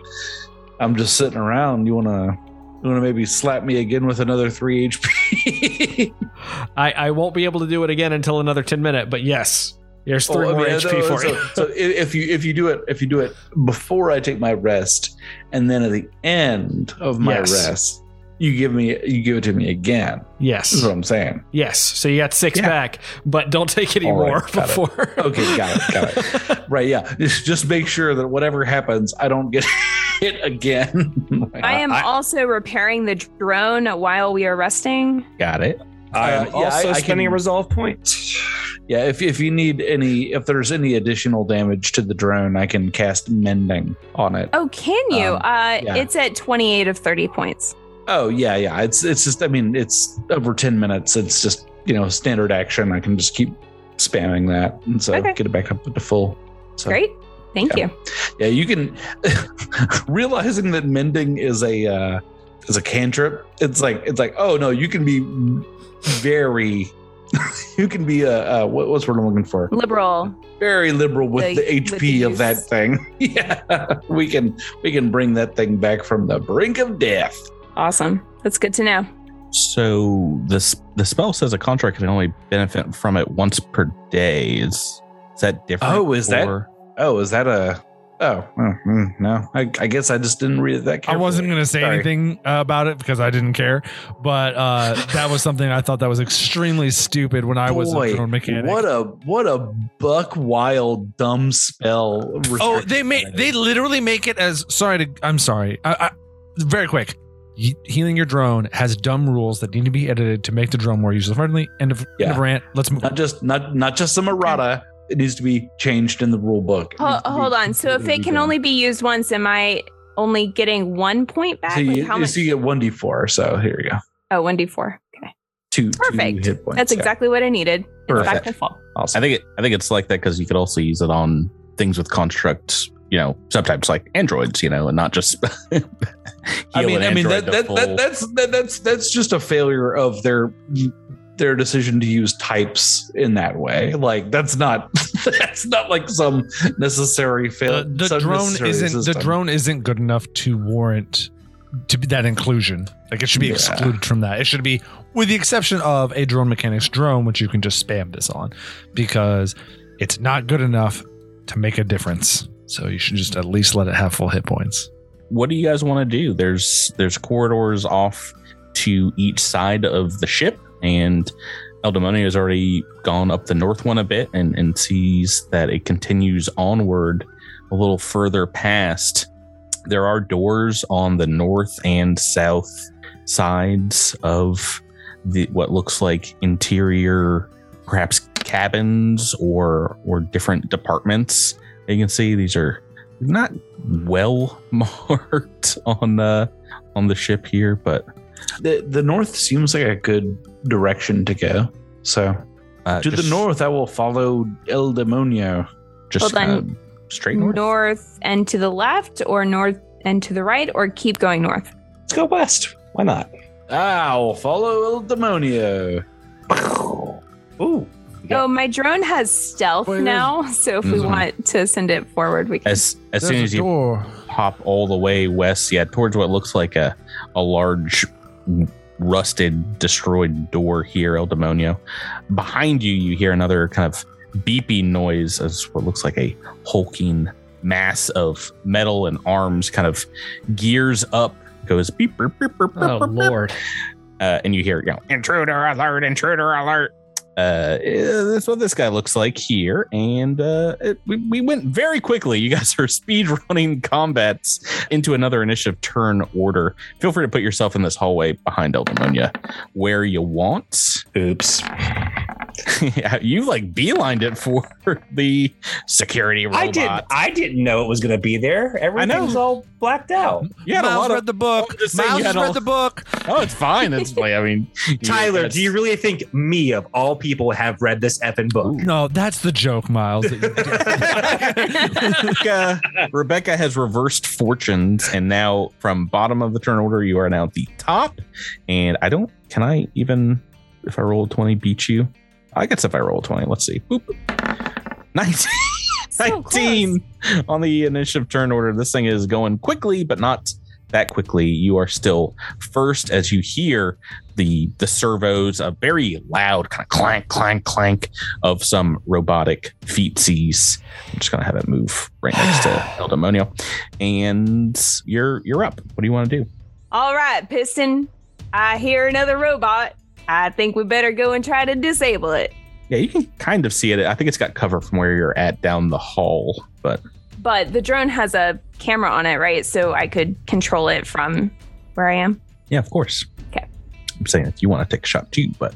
I'm just sitting around. You want to you want to maybe slap me again with another three HP? I, I won't be able to do it again until another 10 minute, but yes, there's three Oh, I more mean, HP no, for so, you. so if you if you do it if you do it before I take my rest, and then at the end of my Yes. rest, you give me you give it to me again. Yes. This is what I'm saying. Yes. So you got six Yeah. back, but don't take any All right, more got it. before. Okay, got it, got it. Right, yeah. Just just make sure that whatever happens, I don't get hit again. I am I- also repairing the drone while we are resting. Got it. I am Uh, yeah, also I- I spending can- a resolve point. yeah, if if you need any, if there's any additional damage to the drone, I can cast mending on it. Oh, can you? Um, uh, yeah. It's at 28 of 30 points. Oh yeah, yeah. It's it's just I mean it's over ten minutes. It's just you know standard action. I can just keep spamming that, and so Okay. get it back up to full. So, Great. Thank yeah. you. Yeah, you can realizing that mending is a uh, is a cantrip. It's like it's like oh no, you can be very. you can be a uh, what, what's what I'm looking for? Liberal. Very liberal with The- the, with HP the of that thing. yeah, we can we can bring that thing back from the brink of death. Awesome. That's good to know. So this the spell says a construct can only benefit from it once per day. Is is that different? Oh, is that- Oh, is that a? Oh, mm, no. I, I guess I just didn't read it that carefully. I wasn't going to say Sorry. anything uh, about it because I didn't care, but uh, that was something I thought that was extremely stupid when I was a Boy, drone mechanic. What a what a buck wild dumb spell. Oh, they make they literally make it as sorry to I'm sorry. I, I, very quick. Healing your drone has dumb rules that need to be edited to make the drone more user friendly. End of, end Yeah. of rant. Let's move. not just not not just some errata. It needs to be changed in the rule book. Ho- needs to be hold on. So if it can only be used once, am I only getting one point back? so Like, you, how you- much? so you get one d four. So here you go. oh, 1d4. Okay. Two Perfect. two hit points. That's yeah. exactly what I needed. It's back Perfect. to full. awesome. I think it, I think it's like that because you could also use it on things with constructs, you know, subtypes like androids, you know, and not just. I mean, I mean android that, that, that that's that, that's that's just a failure of their their decision to use types in that way. Like that's not that's not like some necessary fail. the, the drone necessary isn't the drone isn't good enough to warrant to be that inclusion. Like it should be Yeah. excluded from that. It should be with the exception of a drone mechanics drone, which you can just spam this on because it's not good enough to make a difference. So you should just at least let it have full hit points. what do you guys want to do? There's there's corridors off to each side of the ship, and El has already gone up the north one a bit and, and sees that it continues onward a little further past. There are doors on the north and south sides of the what looks like interior, perhaps cabins or or different departments. You can see these are not well marked on the on the ship here, but the the north seems like a good direction to go. So uh, to just- the north, I will follow El Demonio. just Well, then- uh, straight north. North and to the left, or north and to the right, or keep going north. Let's go west. Why not? I'll follow El Demonio. Ooh. Oh, my drone has stealth Wait, now, so if we Mhm. want to send it forward, we can. As as There's soon as you door. hop all the way west, yeah, towards what looks like a a large rusted, destroyed door here, El Demonio. Behind you, you hear another kind of beeping noise as what looks like a hulking mass of metal and arms kind of gears up, goes beep, beep, beep, beep, beep, Oh beep, lord. uh, and you hear, you know, intruder alert, intruder alert. Uh, that's what this guy looks like here, and uh, it, we, we went very quickly. You guys are speed running combats into another initiative turn order. Feel free to put yourself in this hallway behind El Demonio where you want. Oops. Yeah, you like beelined it for the security robot. I didn't. I didn't know it was going to be there. Everything's all blacked out. You had a Miles lot read of. the book. I'm just Miles you had has read all- the book. Oh, it's fine. It's like I mean, Tyler, that's- do you really think me, of all people, have read this effing book? No, that's the joke, Miles. Rebecca, Rebecca has reversed fortunes, and now from bottom of the turn order, you are now at the top. And I don't. Can I even, if I roll a twenty, beat you? I guess if I roll twenty, let's see. Boop. 19, So close. 19 on the initiative turn order. This thing is going quickly, but not that quickly. You are still first as you hear the the servos, a very loud kind of clank, clank, clank of some robotic feetsies. I'm just gonna have it move right next to El Demonio. And you're you're up. What do you want to do? All right, Piston. I hear another robot. I think we better go and try to disable it. Yeah, you can kind of see it. I think it's got cover from where you're at down the hall, but But the drone has a camera on it, right? So I could control it from where I am. yeah, of course. Okay. I'm saying if you want to take a shot too, but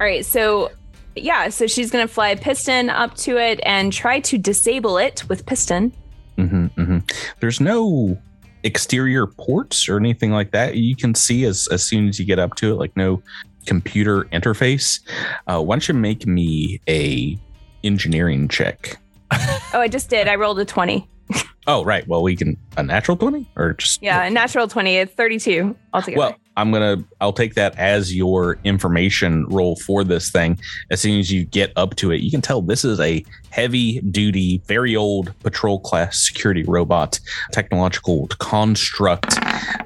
All right, so yeah, so she's gonna fly a Piston up to it and try to disable it with Piston. hmm hmm There's no exterior ports or anything like that. You can see as as soon as you get up to it, like no computer interface. Uh, why don't you make me a engineering check? Oh, I just did. I rolled a twenty. Oh, right. Well, we can a natural twenty or just Yeah, a natural twenty. It's thirty-two altogether. Well, I'm gonna I'll take that as your information role for this thing. As soon as you get up to it, you can tell this is a heavy duty, very old patrol class security robot technological construct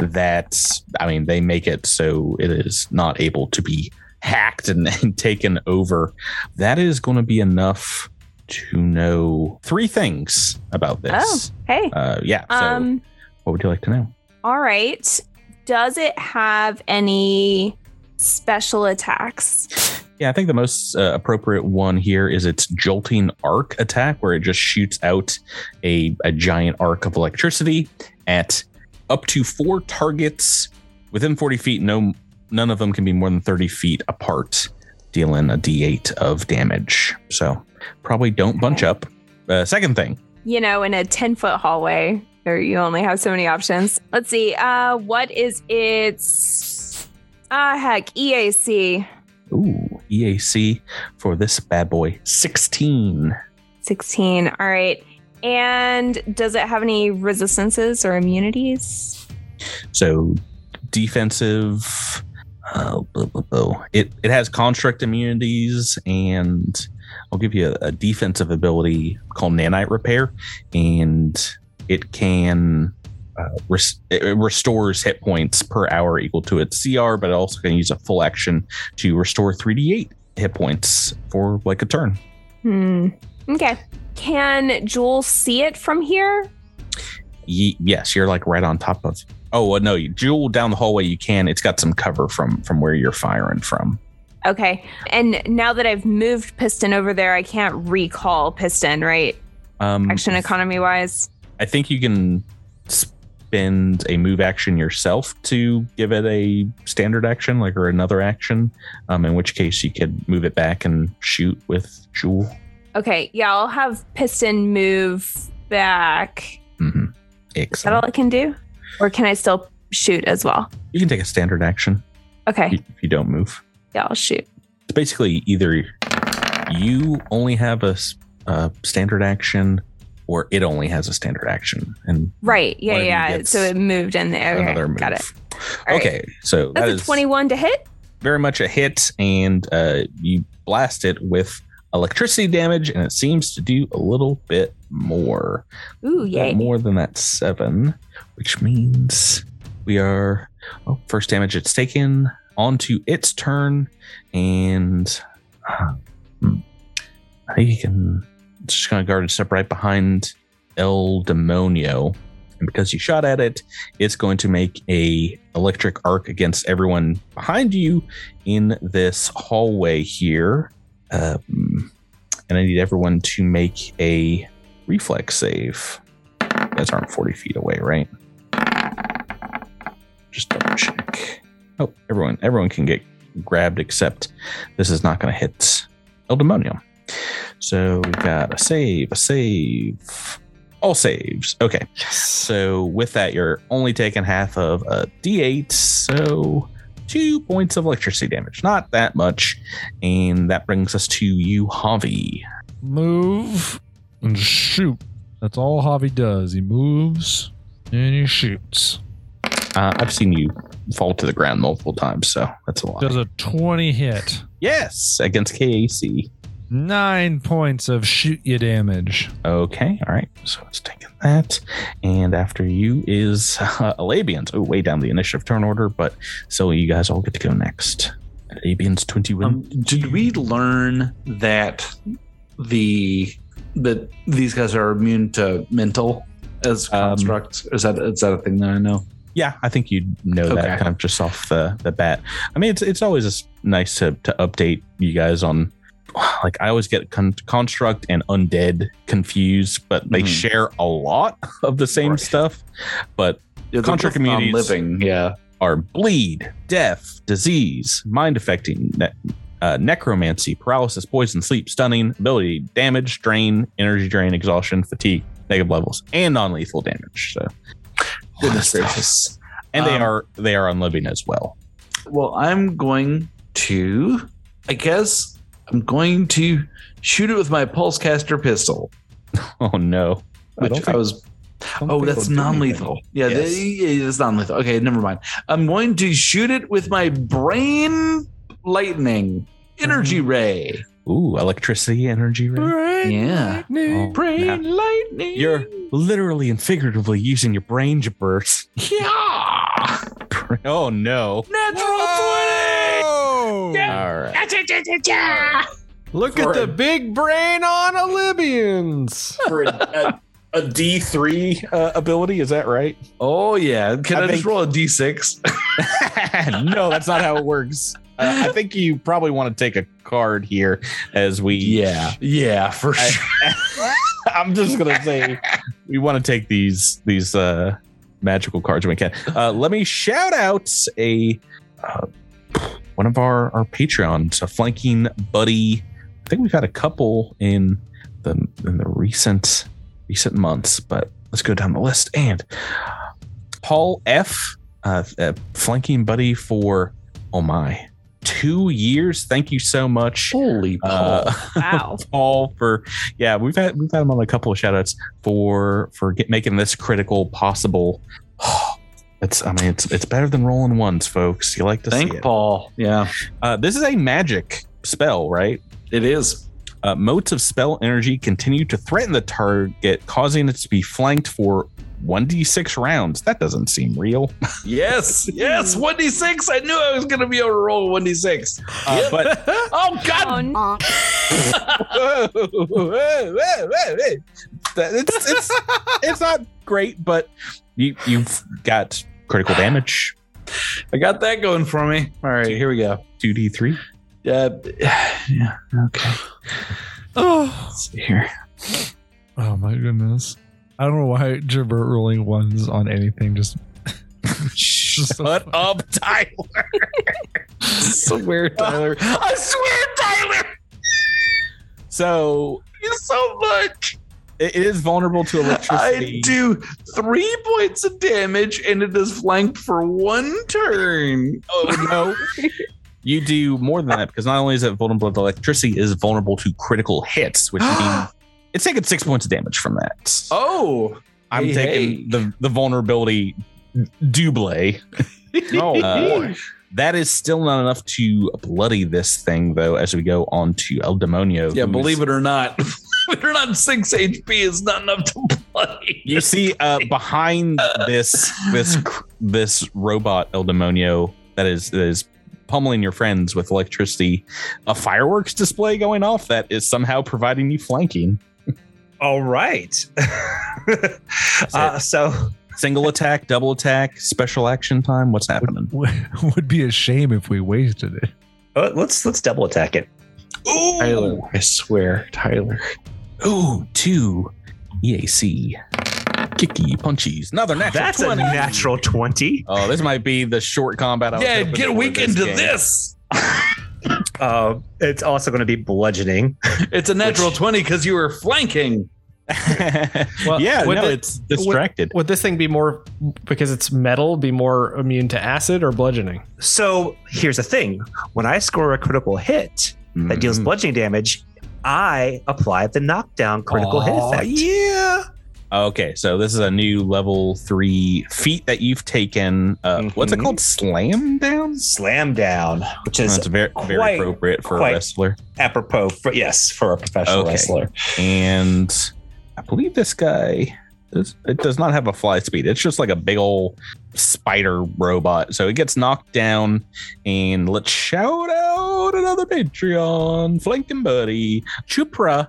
that I mean they make it so it is not able to be hacked and, and taken over. That is going to be enough to know three things about this. oh, hey. Uh, yeah. So, Um. what would you like to know? All right. Does it have any special attacks? Yeah, I think the most uh, appropriate one here is its jolting arc attack, where it just shoots out a, a giant arc of electricity at up to four targets within 40 feet. No, none of them can be more than 30 feet apart, dealing a d8 of damage. So probably don't bunch up. Uh, second thing, You know, in a 10 foot hallway, or you only have so many options. Let's see. Uh, what is its. Ah, heck, EAC ooh, EAC for this bad boy 16. 16. All right. And does it have any resistances or immunities? So defensive, uh, blah, blah, blah. it it has construct immunities and I'll give you a, a defensive ability called nanite repair and it can uh, res- it restores hit points per hour equal to its CR, but it also can use a full action to restore 3d8 hit points for like a turn. Hmm. Okay. Can Jules see it from here? Ye- yes, you're like right on top of. Oh well, no, you jewel down the hallway. You can. It's got some cover from from where you're firing from. Okay. And now that I've moved Piston over there, I can't recall Piston, right? Um, Action economy wise. I think you can spend a move action yourself to give it a standard action, like or another action. Um, in which case you could move it back and shoot with jewel. Okay. Yeah, I'll have Piston move back. Mm-hmm. Is that all it can do? Or can I still shoot as well? You can take a standard action Okay. if if you don't move. Yeah, I'll shoot. it's basically either you only have a standard action or it only has a standard action and Right. Yeah, One of you yeah. So it moved in there. Okay. another move. Got it. All right. okay so that That's a 21 to hit. very much a hit and uh, you blast it with electricity damage and it seems to do a little bit more Ooh, yay. more than that seven which means we are oh, first damage it's taken onto its turn and uh, hmm, i think you can just going to guard step right behind el demonio and because you shot at it it's going to make a electric arc against everyone behind you in this hallway here. Um, and i need everyone to make a reflex save. Guys aren't 40 feet away right? Just double check. Oh everyone everyone can get grabbed except this is not going to hit el demonio so we've got a save a save. All saves. Okay. So with that you're only taking half of a d8 so two points of electricity damage. Not that much. And that brings us to you javi. Move and shoot. That's all Javi does. He moves and he shoots. uh, i've seen you fall to the ground multiple times so that's a lot. Does a 20 hit. yes against kac Nine points of shoot you damage. Okay, all right. So it's taking that, and after you is uh, Alabians. Oh, way down the initiative turn order, but so you guys all get to go next. Alabians twenty-one. Um, did we learn that the that these guys are immune to mental as Um, constructs? is that is that a thing that I know? yeah, I think you know Okay. that kind of just off the the bat. I mean, it's it's always nice to to update you guys on. Like I always get con- construct and undead confused, but they Mhm. share a lot of the same Right. stuff. But Yeah, they're immunities. non-living. Yeah. are bleed, death, disease, mind affecting, ne- uh, necromancy, paralysis, poison, sleep, stunning, ability, damage, drain, energy drain, exhaustion, fatigue, negative levels, and non lethal damage. So, Goodness Lot of stuff. gracious. and they Um, are they are unliving as well. Well, I'm going to. I guess I'm going to shoot it with my pulsecaster pistol, Oh no! Which don't I, was. don't Oh, that's non-lethal. Yeah, Yes. that- yeah, that's non-lethal. Okay, never mind. I'm going to shoot it with my brain lightning energy Mm-hmm. ray. Ooh, electricity, energy. Ray. Yeah. Oh, Brain now lightning. You're literally and figuratively using your brain to burst. yeah. Oh no! Natural Whoa! All right. Look For at the big brain on Alibians. For a, a, a D three uh, ability, is that right? Oh yeah. Can I I, just roll a d6? no, that's not how it works. Uh, I think you probably want to take a card here as we. yeah. Yeah, for I- sure. I'm just gonna say we want to take these these uh, magical cards when we can. Uh, let me shout out a uh, one of our our Patreons, a flanking buddy. I think we've had a couple in the in the recent recent months, but let's go down the list. And Paul F, uh, a flanking buddy for oh my two years. Thank you so much. Holy Uh, Wow. Paul for yeah we've had we've had him on a couple of shout outs for for get, making this critical possible It's I mean it's it's better than rolling ones, folks. You like to Thank see it. Paul. Yeah, Uh, this is a magic spell, right? it is. Uh, motes of spell energy continue to threaten the target, causing it to be flanked for 1d6 rounds. That doesn't seem real. Yes, yes, 1d6. I knew I was going to be able to roll 1d6. Uh, but Oh, God. Oh, it's, it's, it's not great, but you, you've got critical damage, I got that going for me. All right, here we go. 2d3. Uh, yeah, okay. Oh, Let's see here. oh my goodness. I don't know why Jabert rolling ones on anything just. just so Shut up, Tyler. so weird, Tyler. I swear, Tyler. So You so much. it it is vulnerable to electricity. I do three points of damage, and it is flanked for one turn. Oh no. You do more than that because not only is it vulnerable to electricity, it is vulnerable to critical hits, which means it's taking six points of damage from that. Oh, I'm hey, taking hey. the the vulnerability double. oh Uh. That is still not enough to bloody this thing, though. As we go on to El Demonio, Yeah, believe it or not, believe it or not, six HP is not enough to bloody. You see, uh, behind this this this robot El Demonio that is that is pummeling your friends with electricity, a fireworks display going off that is somehow providing you flanking. All right. uh, so Single attack, double attack, special action time. What's happening? would, would be a shame if we wasted it. uh, let's let's double attack it. Ooh, Tyler, I swear, Tyler. ooh, two EAC, kicky punchies. Another natural That's 20. a natural twenty. Oh, this might be the short combat. I was Yeah, get for weak this into game. this. Uh, it's also going to be bludgeoning. It's a natural twenty because you were flanking. Well, yeah, no, the- it's distracted. Would this thing be more because it's metal? Be more immune to acid or bludgeoning? So here's the thing: when I score a critical hit that deals Mhm. bludgeoning damage, I apply the knockdown critical hit effect. Yeah. Okay, so this is a new level three feat that you've taken. Uh, What's it Mhm. called? Slam down. Slam down, which is That's very very quite- appropriate for a wrestler. apropos for yes for a professional Okay. wrestler. And I believe this guy does, it does not have a fly speed. It's just like a big old spider robot. So it gets knocked down. And let's shout out another Patreon flanking buddy, Chupra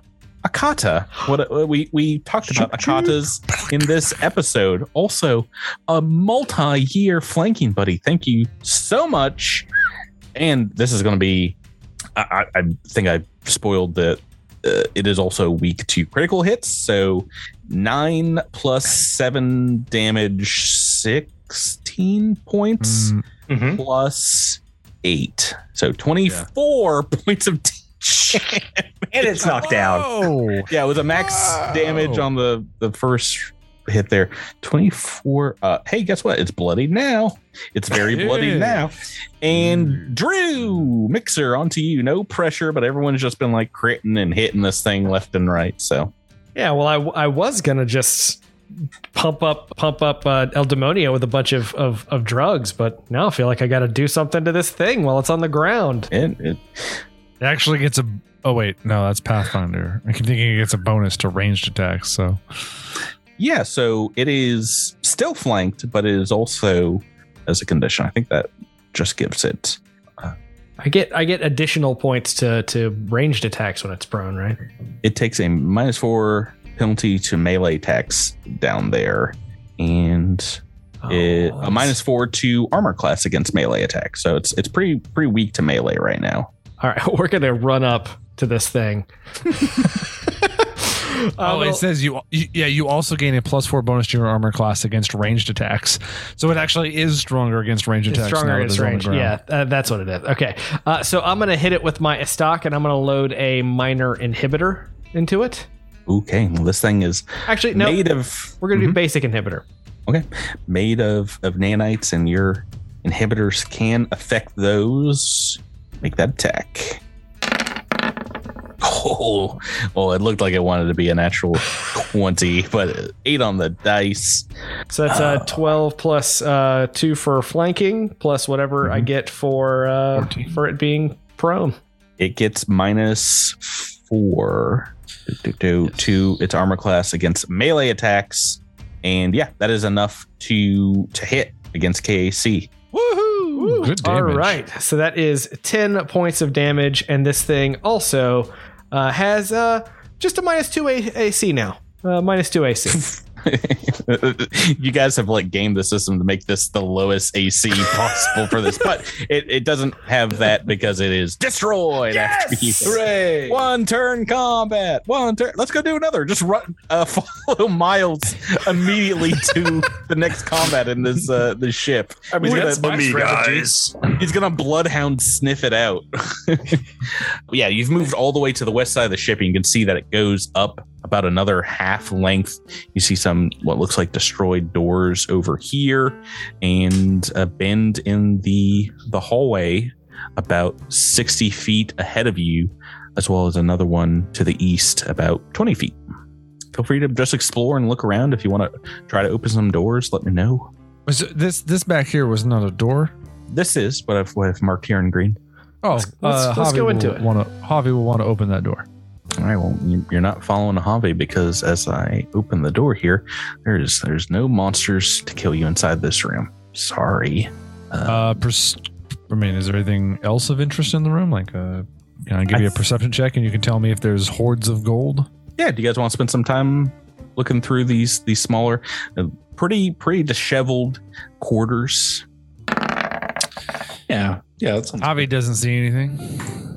Akata. What what we we talked about Akatas in this episode. Also, a multi-year flanking buddy. Thank you so much. And this is going to be. I, I, I think I spoiled that. Uh, it is also weak to critical hits. So nine plus seven damage, sixteen points Mm, Mhm. plus eight. So twenty-four points of damage. And it's knocked down. Oh. Yeah, it was a max Wow. damage on the the first hit there. 24 uh hey, guess what? It's bloody now. It's very bloody now. And Drew, Mixer onto you. No pressure, but everyone's just been like critting and hitting this thing left and right. So Yeah, well, I, I was gonna just pump up pump up uh, El Demonio with a bunch of, of of drugs, but now I feel like I got to do something to this thing while it's on the ground. it, it It actually gets a. Oh wait, no, that's Pathfinder. I keep thinking it gets a bonus to ranged attacks. So yeah, so it is still flanked, but it is also as a condition. I think that just gives it uh, I get I get additional points to to ranged attacks when it's prone, right? it takes a minus four penalty to melee attacks down there and oh, it, Oh, a minus four to armor class against melee attacks so it's it's pretty pretty weak to melee right now All right, we're gonna run up to this thing. Oh, it says you, you- yeah, you also gain a plus four bonus to your armor class against ranged attacks. So it actually is stronger against ranged attacks. stronger against it's on range. Yeah, uh, that's what it is. Okay, uh, so I'm gonna hit it with my stock, and I'm gonna load a minor inhibitor into it. okay well, this thing is Actually, no, made of we're gonna do Mhm. basic inhibitor. Okay, made of of nanites and your inhibitors can affect those make that attack Oh, well, it looked like it wanted to be a natural 20, but eight on the dice. So that's uh, 12 plus uh, 2 for flanking, plus whatever I Mhm. get for uh, 14. for it being prone. It gets minus four to, to, to its armor class against melee attacks. And yeah, that is enough to to hit against KAC. Woohoo! Good All damage. right. So that is 10 points of damage. And this thing also uh, has uh, just a minus 2 A- AC now. Uh, minus 2 AC. you guys have like gamed the system to make this the lowest AC possible for this, but it, it doesn't have that because it is destroyed after you. Hooray! One turn combat. One turn. Let's go do another. Just run. Uh, follow Miles immediately to the next combat in this uh, this ship. I mean, that's that. my strategy. He's gonna bloodhound sniff it out. yeah, you've moved all the way to the west side of the ship. And you can see that it goes up about another half length. You see some what looks like destroyed doors over here, and a bend in the the hallway about sixty feet ahead of you, as well as another one to the east about twenty feet. Feel free to just explore and look around. If you want to try to open some doors, let me know. Was this this back here was not a door? This is what I've, what I've marked here in green. Oh, Let's- let's- uh, let's Javi go will into it. Wanna, Javi will want to open that door. All right, well, you- you're not following Javi because as I open the door here, there's there's no monsters to kill you inside this room. Sorry. Uh, Uh, pers- I mean, is there anything else of interest in the room? Like, uh, can I give I you a th- perception check and you can tell me if there's hordes of gold? yeah, do you guys want to spend some time looking through these these smaller, uh, pretty pretty disheveled quarters? Yeah, yeah. That sounds Javi doesn't see anything.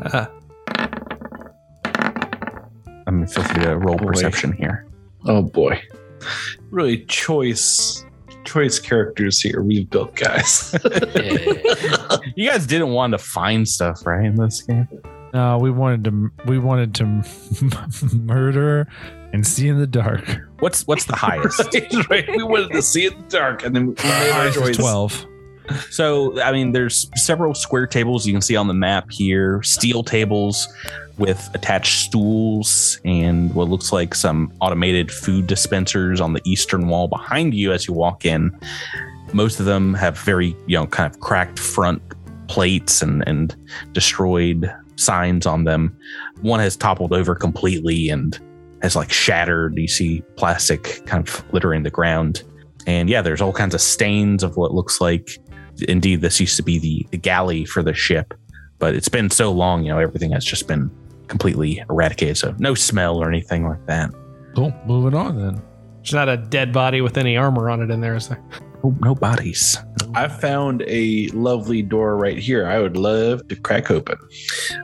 Uh, I mean, feel free to roll Boy. perception here. Oh boy, really choice choice characters here we've built, guys. You guys didn't want to find stuff, right? In this game, No, we wanted to we wanted to murder and see in the dark. what's what's the highest? right, right. We wanted to see in the dark, and then we made our Highest is choice. Twelve. So, I mean, there's several square tables you can see on the map here, steel tables with attached stools and what looks like some automated food dispensers on the eastern wall behind you as you walk in. Most of them have very, you know, kind of cracked front plates and, and destroyed signs on them. One has toppled over completely and has like shattered. You see plastic kind of littering the ground. And yeah, there's all kinds of stains of what looks like indeed this used to be the, the galley for the ship but it's been so long you know everything has just been completely eradicated so no smell or anything like that Cool. Moving on then. there's not a dead body with any armor on it in there, is there? No, no bodies I found a lovely door right here. I would love to crack open.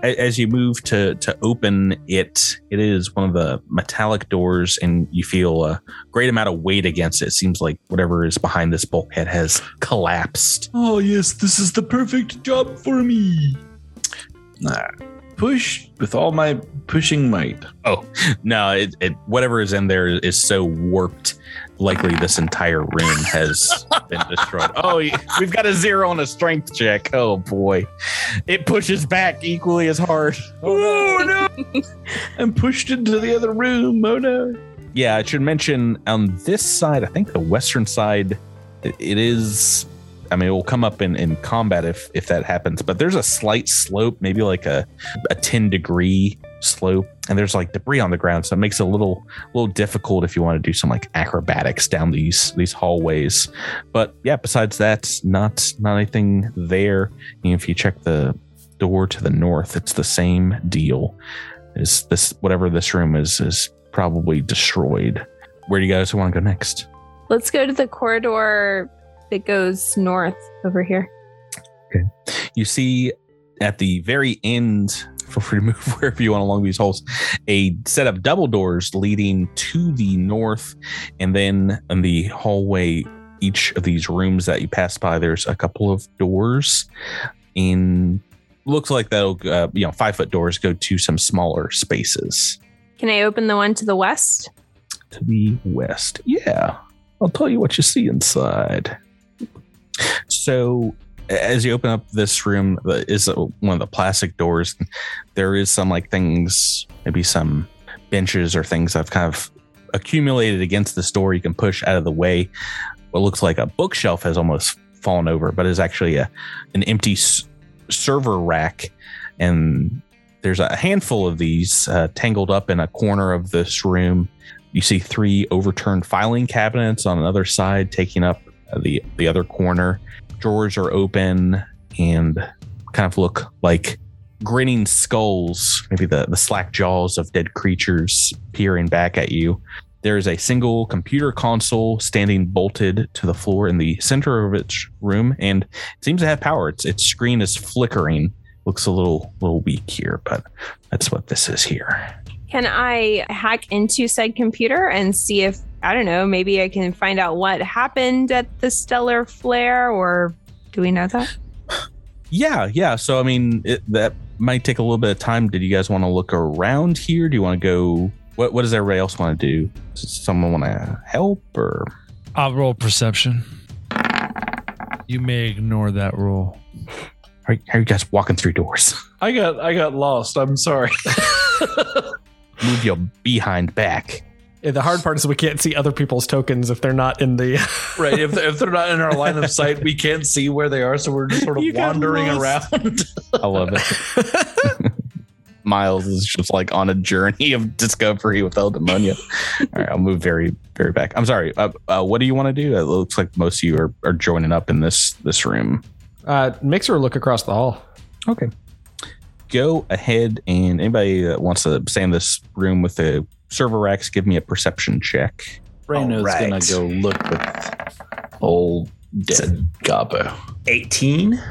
As you move to to open it it is one of the metallic doors and you feel a great amount of weight against it, it seems like whatever is behind this bulkhead has collapsed Oh yes, this is the perfect job for me. Uh, nah, push with all my pushing might. Oh no it, it whatever is in there is so warped likely this entire room has been destroyed oh we've got a zero on a strength check oh boy it pushes back equally as hard oh, oh no! I'm pushed into the other room. Oh no! yeah i should mention on this side i think the western side it- it is i mean it will come up in, in combat if if that happens but there's a slight slope maybe like a, a 10 degree slope and there's like debris on the ground so it makes it a little little difficult if you want to do some like acrobatics down these these hallways. But yeah besides that not not anything there. And if you check the door to the north it's the same deal. Is this whatever this room is is probably destroyed. Where do you guys want to go next? Let's go to the corridor that goes north over here. Okay. You see at the very end feel free to move wherever you want along these halls a set of double doors leading to the north and then in the hallway each of these rooms that you pass by there's a couple of doors in looks like that'll uh, you know five foot doors go to some smaller spaces Can I open the one to the west? to the west. Yeah, I'll tell you what you see inside. So as you open up this room is one of the plastic doors. There is some like things, maybe some benches or things have kind of accumulated against this door. You can push out of the way. What looks like a bookshelf has almost fallen over, but is actually a an empty s- server rack, and there's a handful of these uh, tangled up in a corner of this room. You see three overturned filing cabinets on another side, taking up Uh, the the other corner. Drawers are open and kind of look like grinning skulls, maybe the, the slack jaws of dead creatures peering back at you. There is a single computer console standing bolted to the floor in the center of its room, and it seems to have power. Its its screen is flickering. Looks a little little weak here, but that's what this is here. Can I hack into said computer and see if I don't know, maybe I can find out what happened at the stellar flare or do we know that? Yeah, yeah. So I mean, it, that might take a little bit of time. Did you guys want to look around here? Do you want to go? What What does everybody else want to do? Does someone want to help or? I'll roll perception. You may ignore that roll. Are, are you guys walking through doors? I got I got lost. I'm sorry. Move your behind back. Yeah, the hard part is we can't see other people's tokens if they're not in the. right. If, if they're not in our line of sight, we can't see where they are, so we're just sort of You wandering around. I love it. Miles is just like on a journey of discovery with El Demonio. All right, I'll move very, very back. I'm sorry. Uh, uh, what do you want to do? It looks like most of you are, are joining up in this this room. uh, Mixer look across the hall. Okay. Go ahead and anybody that wants to stay in this room with the server racks, give me a perception check. Reno's Alright. gonna go look with old dead Gabo. 18.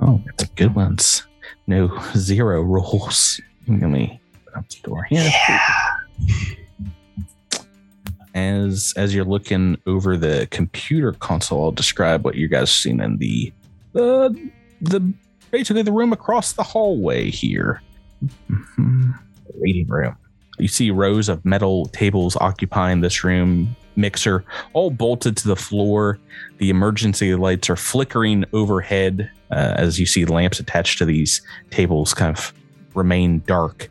Oh, that's a good ones. No zero rolls. Let me put up the door here. As as you're looking over the computer console, I'll describe what you guys seen in the uh, the basically the room across the hallway here. Mhm. Reading room. You see rows of metal tables occupying this room. Mixer all bolted to the floor. The emergency lights are flickering overhead uh, as you see lamps attached to these tables kind of remain dark.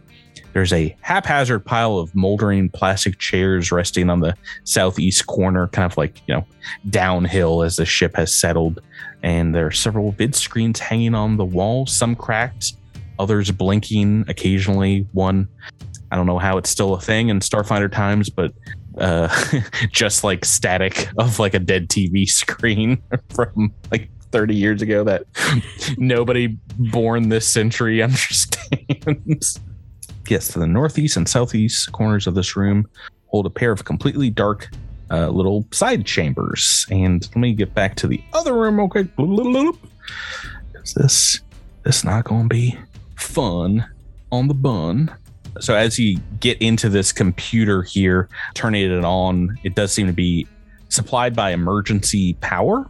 There's a haphazard pile of moldering plastic chairs resting on the southeast corner, kind of like, you know, downhill as the ship has settled. And there are several vid screens hanging on the wall, some cracked, others blinking occasionally. One, I don't know how it's still a thing in Starfinder times, but uh, just like static of like a dead TV screen from like 30 years ago that nobody born this century understands. yes, to the northeast and southeast corners of this room hold a pair of completely dark uh, little side chambers. And let me get back to the other room. Okay. Is this this not going to be fun on the bun? So as you get into this computer here, turning it on, it does seem to be supplied by emergency power.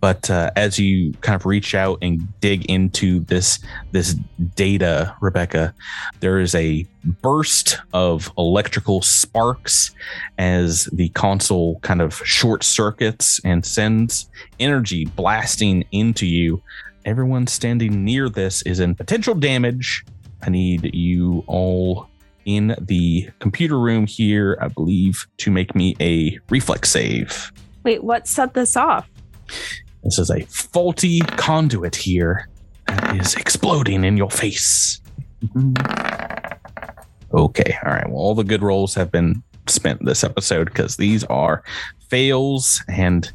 But uh, as you kind of reach out and dig into this this data, Rebecca, there is a burst of electrical sparks as the console kind of short circuits and sends energy blasting into you. Everyone standing near this is in potential damage. I need you all in the computer room here, I believe, to make me a reflex save. Wait, what set this off? This is a faulty conduit here that is exploding in your face. Mm-hmm. Okay, all right. Well, all the good rolls have been spent this episode because these are fails and.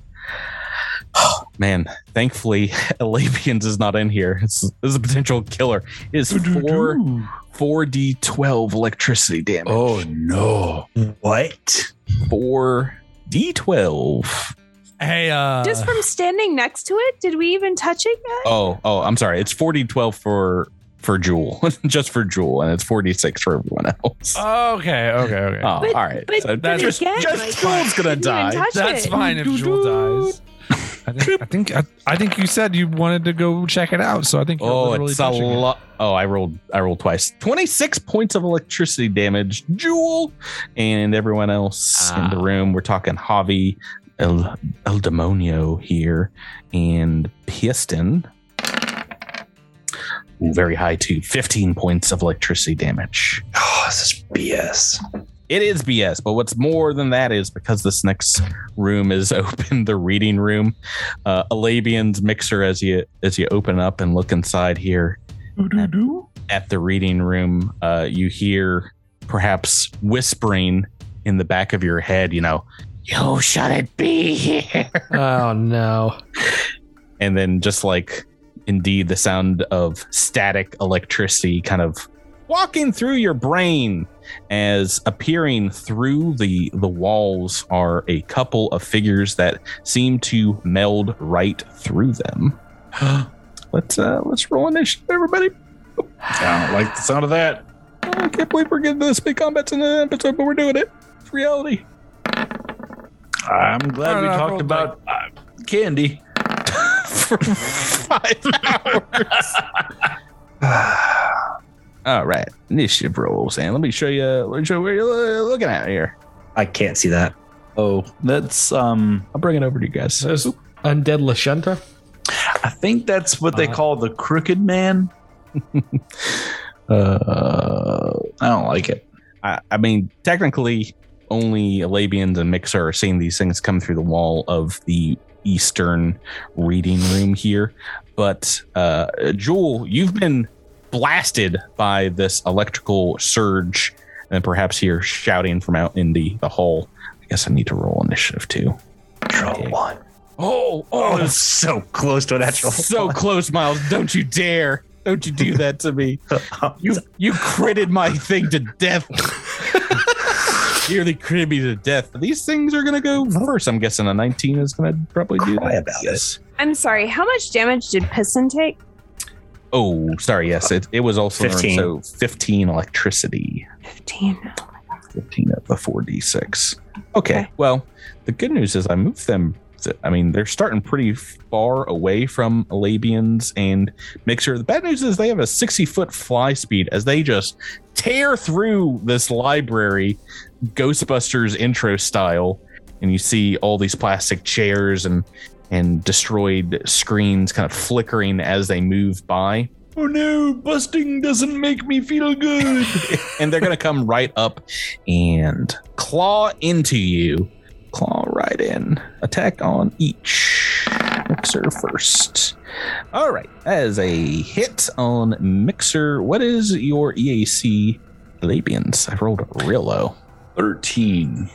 man, thankfully, Alabians is not in here. It's, this is a potential killer. It is four four d twelve electricity damage. Oh no. What? four d twelve. Hey, uh, Just from standing next to it, did we even touch it yet? Oh, oh, I'm sorry. It's 4d 12 for for Jewel, just for Jewel, and it's 46 for everyone else. okay, okay, okay. oh, But- all right. but- so that's just, again, just like, Jewel's gonna die. That's it. fine if Jewel dies. I think I think I, I think you said you wanted to go check it out, so I think you're Oh, it's a touching it. lot. Oh, I rolled. I rolled twice. Twenty-six points of electricity damage, Jewel, and everyone else in the Ah. room. We're talking Javi, El, El Demonio here and Piston. Ooh, very high too. 15 points of electricity damage. Oh, this is BS. It is BS, but what's more than that is because this next room is open, the reading room. Uh, Alabian's mixer as you as you open up and look inside here at the reading room, uh, you hear perhaps whispering in the back of your head, you know, you shouldn't be here. Oh no. and then just like indeed the sound of static electricity kind of walking through your brain as appearing through the the walls are a couple of figures that seem to meld right through them let's uh let's roll initiative everybody I don't like the sound of that. i can't believe we're getting this big combats in an episode but we're doing it it's reality I'm glad we talked about uh, candy. For five hours all right initiative rolls and let me show you let me show you what you're looking at here I can't see that. Oh, that's um. I'll bring it over to you guys. Says Undead Lashunta. I think that's what they Uh, call the crooked man. Uh, I don't like it. I, I mean, technically, only Alabians and Mixer are seeing these things come through the wall of the eastern reading room here. But uh, Jewel, you've been blasted by this electrical surge, and perhaps you're shouting from out in the, the hall. I guess I need to roll initiative too. Natural one. Oh, Oh, it's so close to a natural. so one. close, Miles. Don't you dare. Don't you do that to me. You you critted my thing to death. Nearly critted me to death. These things are gonna go first. I'm guessing a 19 is gonna probably do Cry that. about yes. I'm sorry. How much damage did Piston take? Oh, sorry. Yes, it, it was also 15. so 15 electricity. 15. 15 at the 4d6. Okay. Okay. Well, the good news is I moved them. th- I mean, they're starting pretty far away from Alabians and Mixer. The bad news is they have a 60 foot fly speed as they just tear through this library, Ghostbusters intro style. And you see all these plastic chairs and and destroyed screens kind of flickering as they move by. Oh no, busting doesn't make me feel good. and they're gonna come right up and claw into you. Claw right in. Attack on each. Mixer first. All right. As a hit on Mixer, what is your EAC Labians? I rolled real low. 13.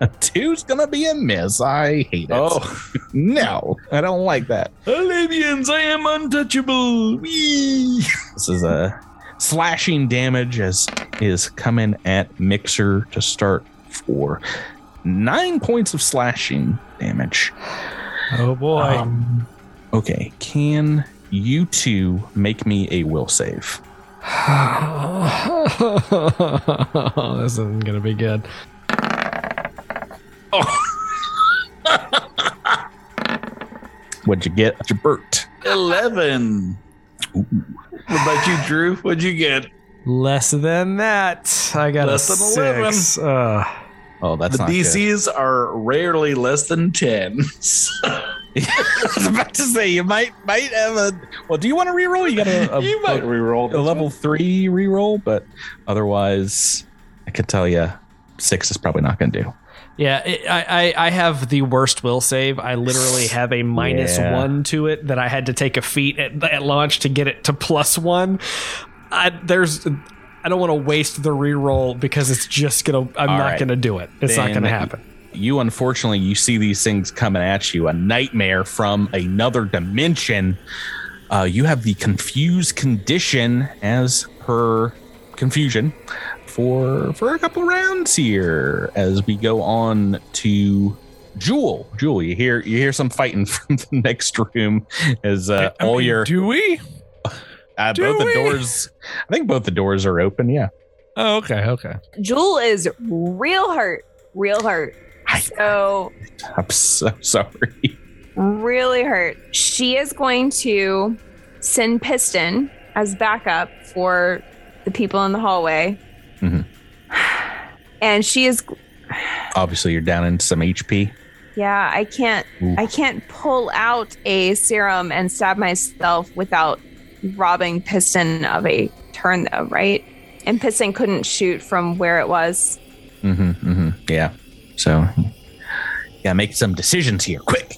A two's gonna be a miss. I hate it. Oh, no, I don't like that. Alabians, I am untouchable. Whee! This is a slashing damage as is coming at Mixer to start for nine points of slashing damage. Oh boy. Um, okay, can you two make me a will save? this isn't gonna be good. What'd you get? What'd you Bert? 11. What about you, Drew? What'd you get? Less than that. I got Less a than 11. six. Uh, Oh, that's the not good. DCs are rarely less than 10. I was about to say you might might have a. Well, do you want to reroll? You got a, a, you might a, reroll a level three reroll, but otherwise, I could tell you six is probably not going to do. yeah, it, I, I I have the worst will save. I literally have a minus Yeah. one to it that I had to take a feat at, at launch to get it to plus one. I, there's. I don't want to waste the reroll because it's just gonna. I'm All not right. gonna do it. It's not gonna happen. you unfortunately you see these things coming at you a nightmare from another dimension uh, you have the confused condition as per confusion for for a couple rounds here as we go on to Jewel, Jewel, you hear you hear some fighting from the next room as uh, I all mean, your Do we? Uh, do both the doors. I think both the doors are open. Yeah, Oh, okay, okay. Jewel is real hurt. Real hurt. So, I'm so sorry. really hurt. She is going to send Piston as backup for the people in the hallway. Mhm. And she is Obviously, you're down in some HP. Yeah, I can't Ooh. I can't pull out a serum and stab myself without robbing Piston of a turn though, right? And Piston couldn't shoot from where it was. Mm-hmm, mm-hmm. Yeah. So, yeah, make some decisions here, quick.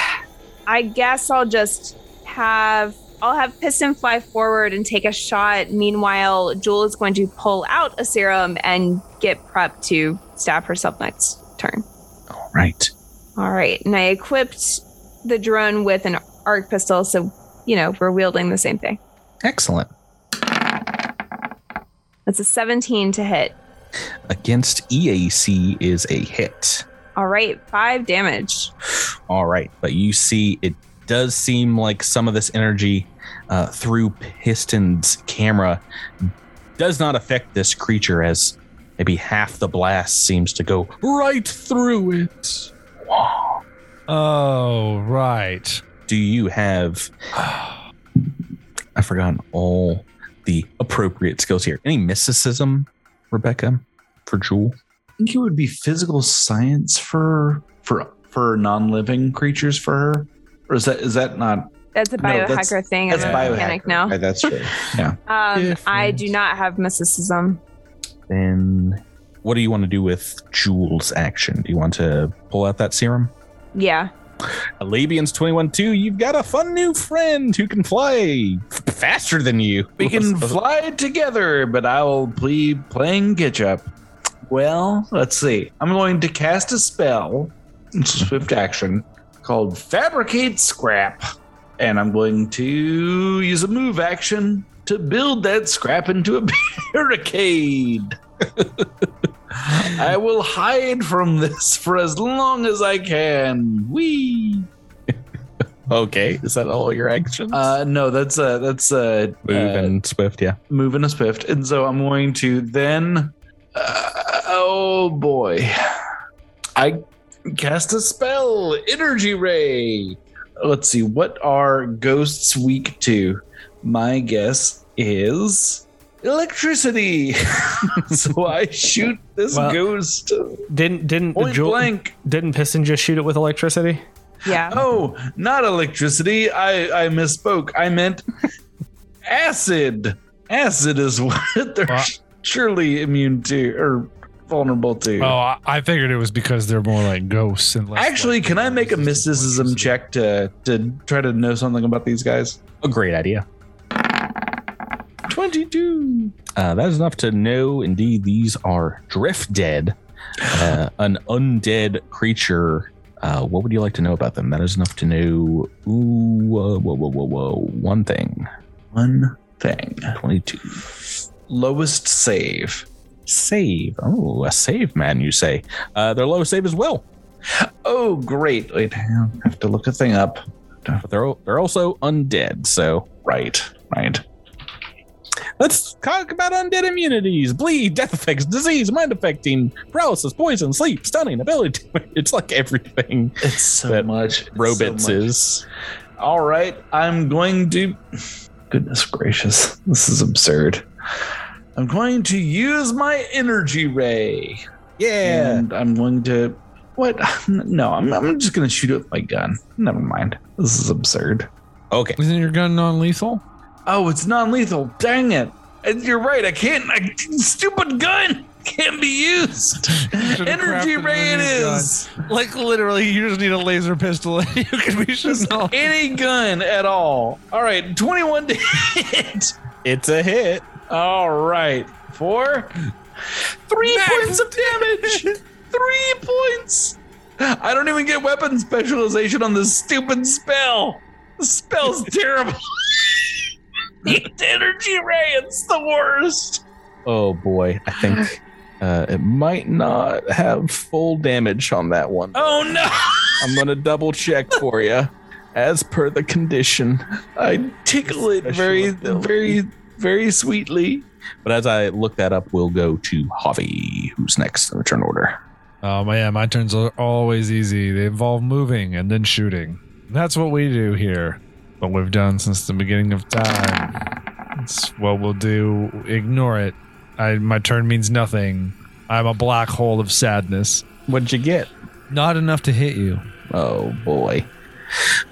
I guess I'll just have I'll have Piston fly forward and take a shot. Meanwhile, Jewel is going to pull out a serum and get prepped to stab herself next turn. All right. All right. And I equipped the drone with an arc pistol, so you know, we're wielding the same thing. Excellent. That's a 17 to hit. Against EAC is a hit. All right, five damage. All right, but you see, it does seem like some of this energy uh, through Piston's camera does not affect this creature, as maybe half the blast seems to go right through it. Oh, right. Do you have? I've forgotten all the appropriate skills here. Any mysticism, Rebecca, for Jewel? I think it would be physical science for for for non-living creatures for her, or is that is that not? That's a No, that's- biohacker thing. That's I'm a mechanic biohacker. now. Okay, that's true. Yeah. Um, I do not have mysticism. Then, what do you want to do with Jewel's action? Do you want to pull out that serum? Yeah. Alabians 21 2, you've got a fun new friend who can fly f- faster than you. We can fly together, but I will be playing catch up. Well, let's see. I'm going to cast a spell, swift action, called Fabricate Scrap. And I'm going to use a move action to build that scrap into a barricade. I will hide from this for as long as I can. Whee! Okay, is that all your actions? Uh, no, that's uh, that's uh, Move uh, and Swift, yeah. move in a swift and so i'm going to then uh, oh boy i cast a spell energy ray let's see what are ghosts weak to my guess is electricity so i shoot this Well- ghost Didn't didn't point jewel, blank didn't Piston just shoot it with electricity? Yeah. oh not electricity i i misspoke i meant acid acid is what they're Wow. surely immune to or vulnerable to Oh, I, I figured it was because they're more like ghosts and less actually like can i make a mysticism check to to try to know something about these guys A great idea. 22 Uh, that is enough to know indeed these are Drift Dead, uh, an undead creature. Uh, what would you like to know about them? That is enough to know. Ooh, uh, whoa, whoa, whoa, whoa. One thing. one thing 22. lowest save Save. Oh, a save man, you say. Uh, their low save as well. oh great wait i have to look a thing up But they're, they're also undead. So right right let's talk about undead immunities bleed, death effects, disease, mind affecting, paralysis, poison, sleep, stunning, ability. It's like everything it's so That much it's so is. All right, I'm going to. Goodness gracious, this is absurd. I'm going to use my energy ray. Yeah. And I'm going to. What? No, I'm, I'm just going to shoot it with my gun. Never mind. This is absurd. Okay. Isn't your gun non-lethal? Oh, it's non lethal. Dang it. And You're right. I can't. I, stupid gun can't be used. Energy ray it is. gun. Like literally, you just need a laser pistol and you can be shooting all. Any gun at all. All right, 21 to hit. It's a hit. All right. Four. Three Max points of damage. Three points. I don't even get weapon specialization on this stupid spell. The spell's terrible. It's energy ray. It's the worst. Oh boy. I think uh, it might not have full damage on that one. Oh no. I'm going to double check for you as per the condition. I tickle it very, ability. very, very sweetly. But as I look that up, we'll go to Javi, who's next in the turn order. Oh my, yeah, my turns are always easy. They involve moving and then shooting. That's what we do here. What we've done since the beginning of time. It's what we'll do. Ignore it. I my turn means nothing. I'm a black hole of sadness. What'd you get? Not enough to hit you. Oh boy.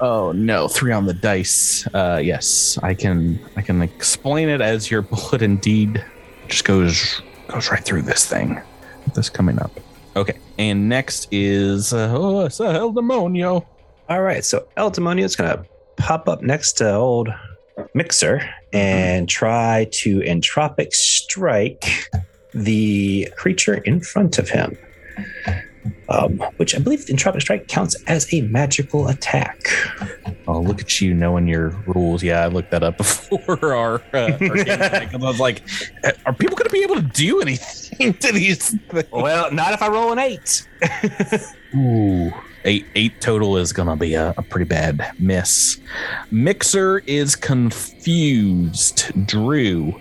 Oh no, three on the dice. Uh yes, I can I can explain it as your bullet indeed just goes goes right through this thing. This coming up. Okay. And next is uh, oh it's a El Demonio. All right, so El Demonio is going to pop up next to old Mixer and try to entropic strike the creature in front of him. Um, which I believe entropic strike counts as a magical attack. Oh, look at you knowing your rules. Yeah, I looked that up before our, uh, our game tonight, 'cause I was like, "Uh, are people going to be able to do anything to these? Things? Well, not if I roll an eight. Ooh, eight eight total is gonna be a, a pretty bad miss. Mixer is confused. Drew,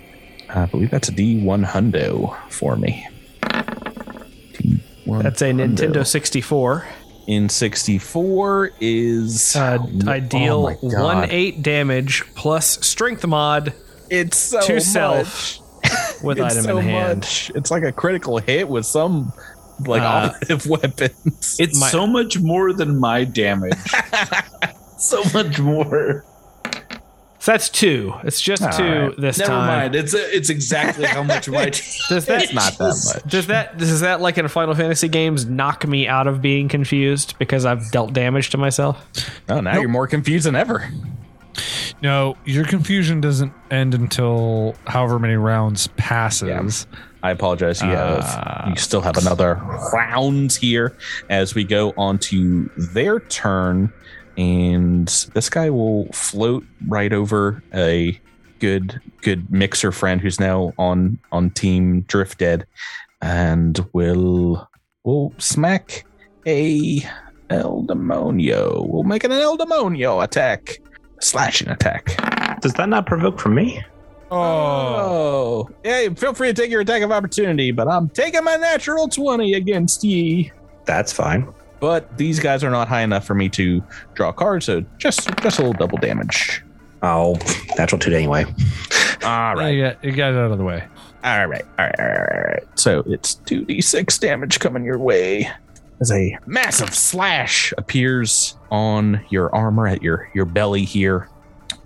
I believe that's a D one hundo for me. D1 That's a hundo. Nintendo 64. In sixty four is Uh, I Oh deal my one eight damage plus strength mod It's so to much. self with It's item so in hand. much. It's like a critical hit with some like Uh, offensive weapons. It's My- so much more than my damage. so much more. So that's two. It's just All two right. this Never time. mind. It's it's exactly how much my Does that It's not that much. Does that does that like in Final Fantasy games knock me out of being confused because I've dealt damage to myself? Oh, now you're more confused than ever. No, your confusion doesn't end until however many rounds passes. I apologize. You have Ah. you still have another round here as we go on to their turn, and this guy will float right over a good good mixer friend who's now on on team Drift Dead, and will will smack a El Demonio. We'll make it an El Demonio attack, slashing attack. Does that not provoke from me? Oh, hey, feel free to take your attack of opportunity, but I'm taking my natural 20 against ye. That's fine. But these guys are not high enough for me to draw cards, so just just a little double damage. Oh, natural two anyway. All right. Yeah, you got, you got it out of the way. all right, all right, all right, all right. So it's 2d6 damage coming your way as a massive slash appears on your armor at your your belly here.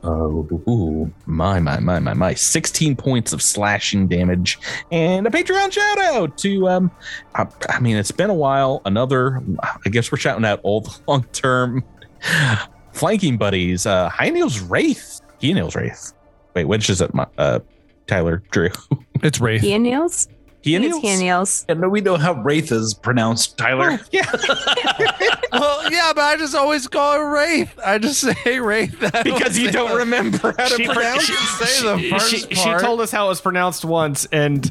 Oh, ooh, my, my, my, my, my. 16 points of slashing damage. And a Patreon shout out to, um, I, I mean, it's been a while. Another, I guess we're shouting out all the long term flanking buddies. Uh, High Neil's Wraith. He Neil's Wraith. Wait, which is it? My, uh, Tyler, Drew. It's Wraith. He and Niels? He It's he and Niels. And we know how Wraith is pronounced, Tyler. Yeah. well, yeah, but I just always call it Wraith. I just say Wraith. Because you don't the- remember how to She- pronounce she- it. say the first she, she told us how it was pronounced once, and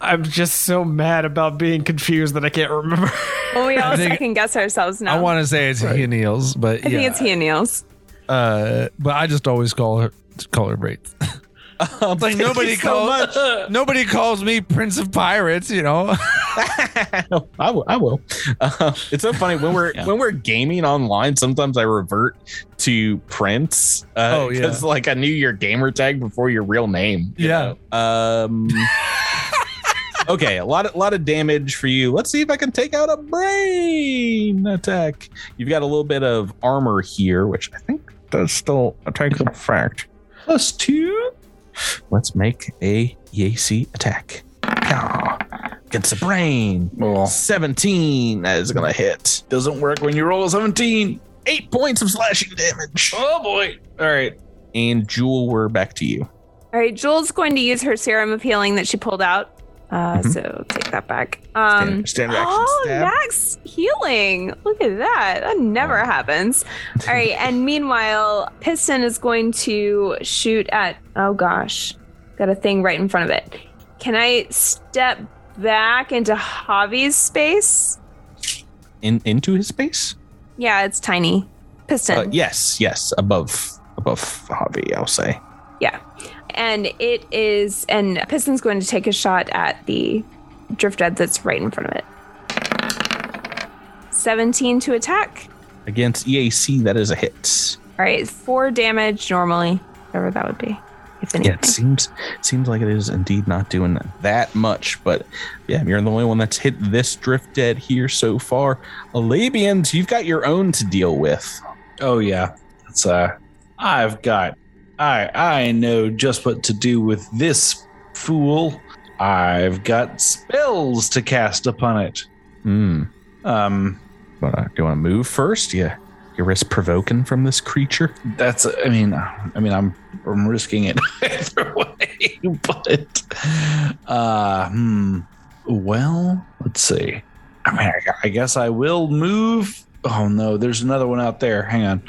I'm just so mad about being confused that I can't remember. Well, we all second guess ourselves now. I want to say it's he and Niels, but I think it's he and Niels. Uh, but I just always call her call her Wraith. Um, like thank nobody you so calls much. nobody calls me Prince of Pirates. You know. no, I will. I will. Uh, it's so funny when we're when we're gaming online. Sometimes I revert to Prince. Uh, Oh, yeah. because like I knew your gamer tag before your real name. you Yeah. know? Um. okay, a lot of lot of damage for you. Let's see if I can take out a brain attack. You've got a little bit of armor here, which I think does still attack the fact. Plus two. Let's make a EAC attack. Pow. Against the brain. Oh, 17 that is gonna hit. doesn't work when you roll a 17. Eight points of slashing damage. Oh boy. All right. And Jewel, we're back to you. All right, Jewel's going to use her serum of healing that she pulled out. Uh, Mhm. So take that back. Um, Stand- action oh, stab. max healing. Look at that. That never Oh. happens. All right, and meanwhile, Piston is going to shoot at. Oh gosh, got a thing right in front of it. Can I step back into Javi's space? In into his space? Yeah, it's tiny. Piston. Uh, yes, yes, above above Javi, I'll say. Yeah. And it is, and Piston's going to take a shot at the drift dead that's right in front of it. 17 to attack. Against EAC, that is a hit. All right, four damage normally, whatever that would be. If Yeah, it seems seems like it is indeed not doing that much, but yeah, you're the only one that's hit this drift dead here so far. Alabians, you've got your own to deal with. Oh yeah, it's uh, I've got, I I know just what to do with this fool. I've got spells to cast upon it. Hmm. Um, Wanna, do you want to move first? Yeah, you risk provoking from this creature. that's I mean, I mean, I'm I'm risking it either way, but uh, hmm. Well, let's see. I mean, I, I guess I will move. Oh no, there's another one out there. Hang on.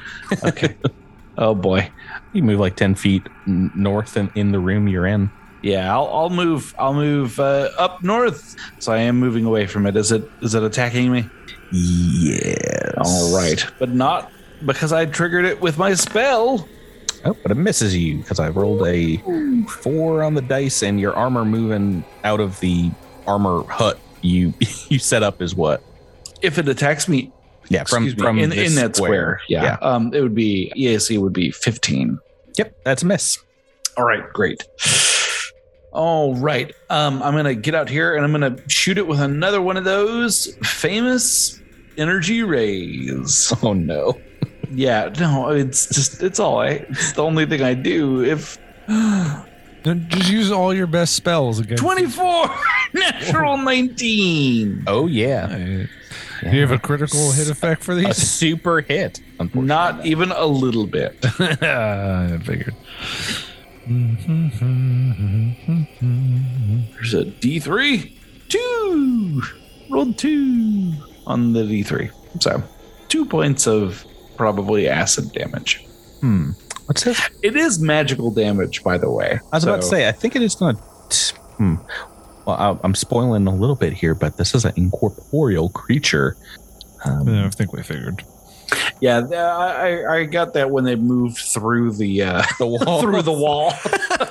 Okay. oh boy. You move like ten feet north and in the room you're in. Yeah, I'll, I'll move. I'll move uh, up north. So I am moving away from it. Is it is it attacking me? Yes. All right, but not because I triggered it with my spell. Oh, but it misses you because I rolled a four on the dice, and your armor moving out of the armor hut you you set up is what? If it attacks me, Yeah, from excuse me, from in, in that square, yeah, yeah. um, it would be EAC would be fifteen. Yep, that's a miss. All right, great. All right, um, I'm gonna get out here and I'm gonna shoot it with another one of those famous energy rays. Oh no. Yeah, no, it's just it's all I. It's the only thing I do. If Just use all your best spells again. 24 natural 19 Oh yeah. Do you have a critical hit effect for these? A these? super hit. Not even a little bit I figured. there's a d3 two rolled two on the d3 so two points of probably acid damage Hmm. What's this? it is magical damage by the way I was about to say. I think it is not. Hmm. Well, I- I'm spoiling a little bit here, but this is an incorporeal creature. Um, Yeah, I think we figured. yeah I, I- I got that when they moved through the uh The wall. through the wall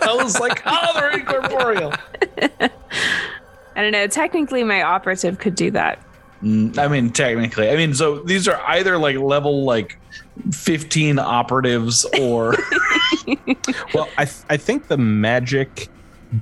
i was like oh they're incorporeal I don't know. Technically, my operative could do that. Mm, I mean, technically, I mean, so these are either like level like 15 operatives or Well, I th- I think the magic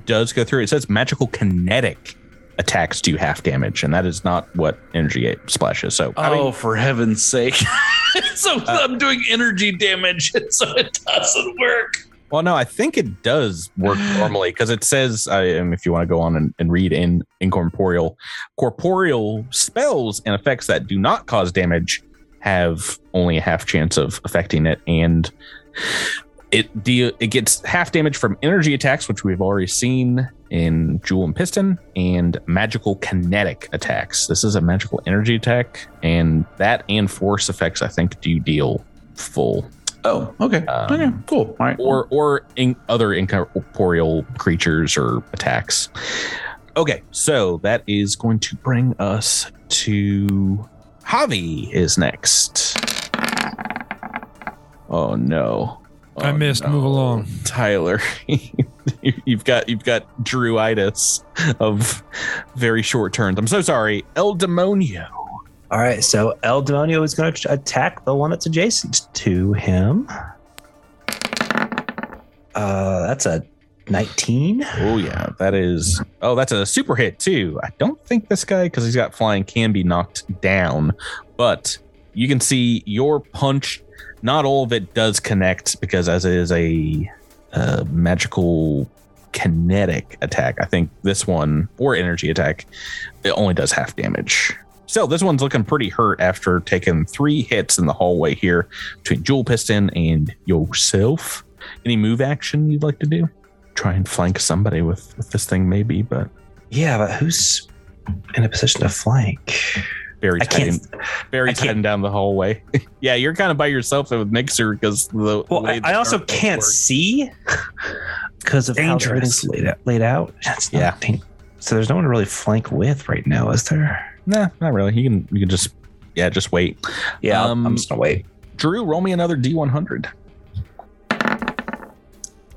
does go through. It says magical kinetic attacks do half damage, and that is not what energy splash is. So I oh, mean, for heaven's sake! so I'm doing energy damage, so it doesn't work. well, no, I think it does work normally because it says, I, um, if you want to go on and, and read in incorporeal, corporeal spells and effects that do not cause damage have only a half chance of affecting it, and it deal it gets half damage from energy attacks, which we've already seen in Jewel and Piston, and magical kinetic attacks. This is a magical energy attack, and that and force effects, I think, do deal full Oh, okay, Um, okay, cool. All right, or or in other incorporeal creatures or attacks. Okay, so that is going to bring us to Javi is next. Oh no. I Oh, missed. Move along. Tyler. you've got you've got druitis of very short turns. I'm so sorry. El Demonio. All right, so El Demonio is going to attack the one that's adjacent to him. Uh, that's a 19. Oh yeah, that is. Oh, that's a super hit too. I don't think this guy, because he's got flying, can be knocked down, but you can see your punch. Not all of it does connect because as it is a uh, magical kinetic attack, I think this one or energy attack, it only does half damage. So this one's looking pretty hurt after taking three hits in the hallway here between Jewel Piston and yourself. Any move action you'd like to do? Try and flank somebody with, with this thing, maybe, but Yeah, but who's in a position to flank? Barry's I can't. heading, Barry's heading down the hallway. yeah, you're kind of by yourself with Mixer because the Well, way I, the I also can't works. see because of Dangerous. how everything's laid out. Laid out. It's not Yeah. dang- So there's no one to really flank with right now, is there? Nah, not really. You can you can just yeah, just wait. Yeah, I'm- Um, I'm just gonna wait. Drew, roll me another D100.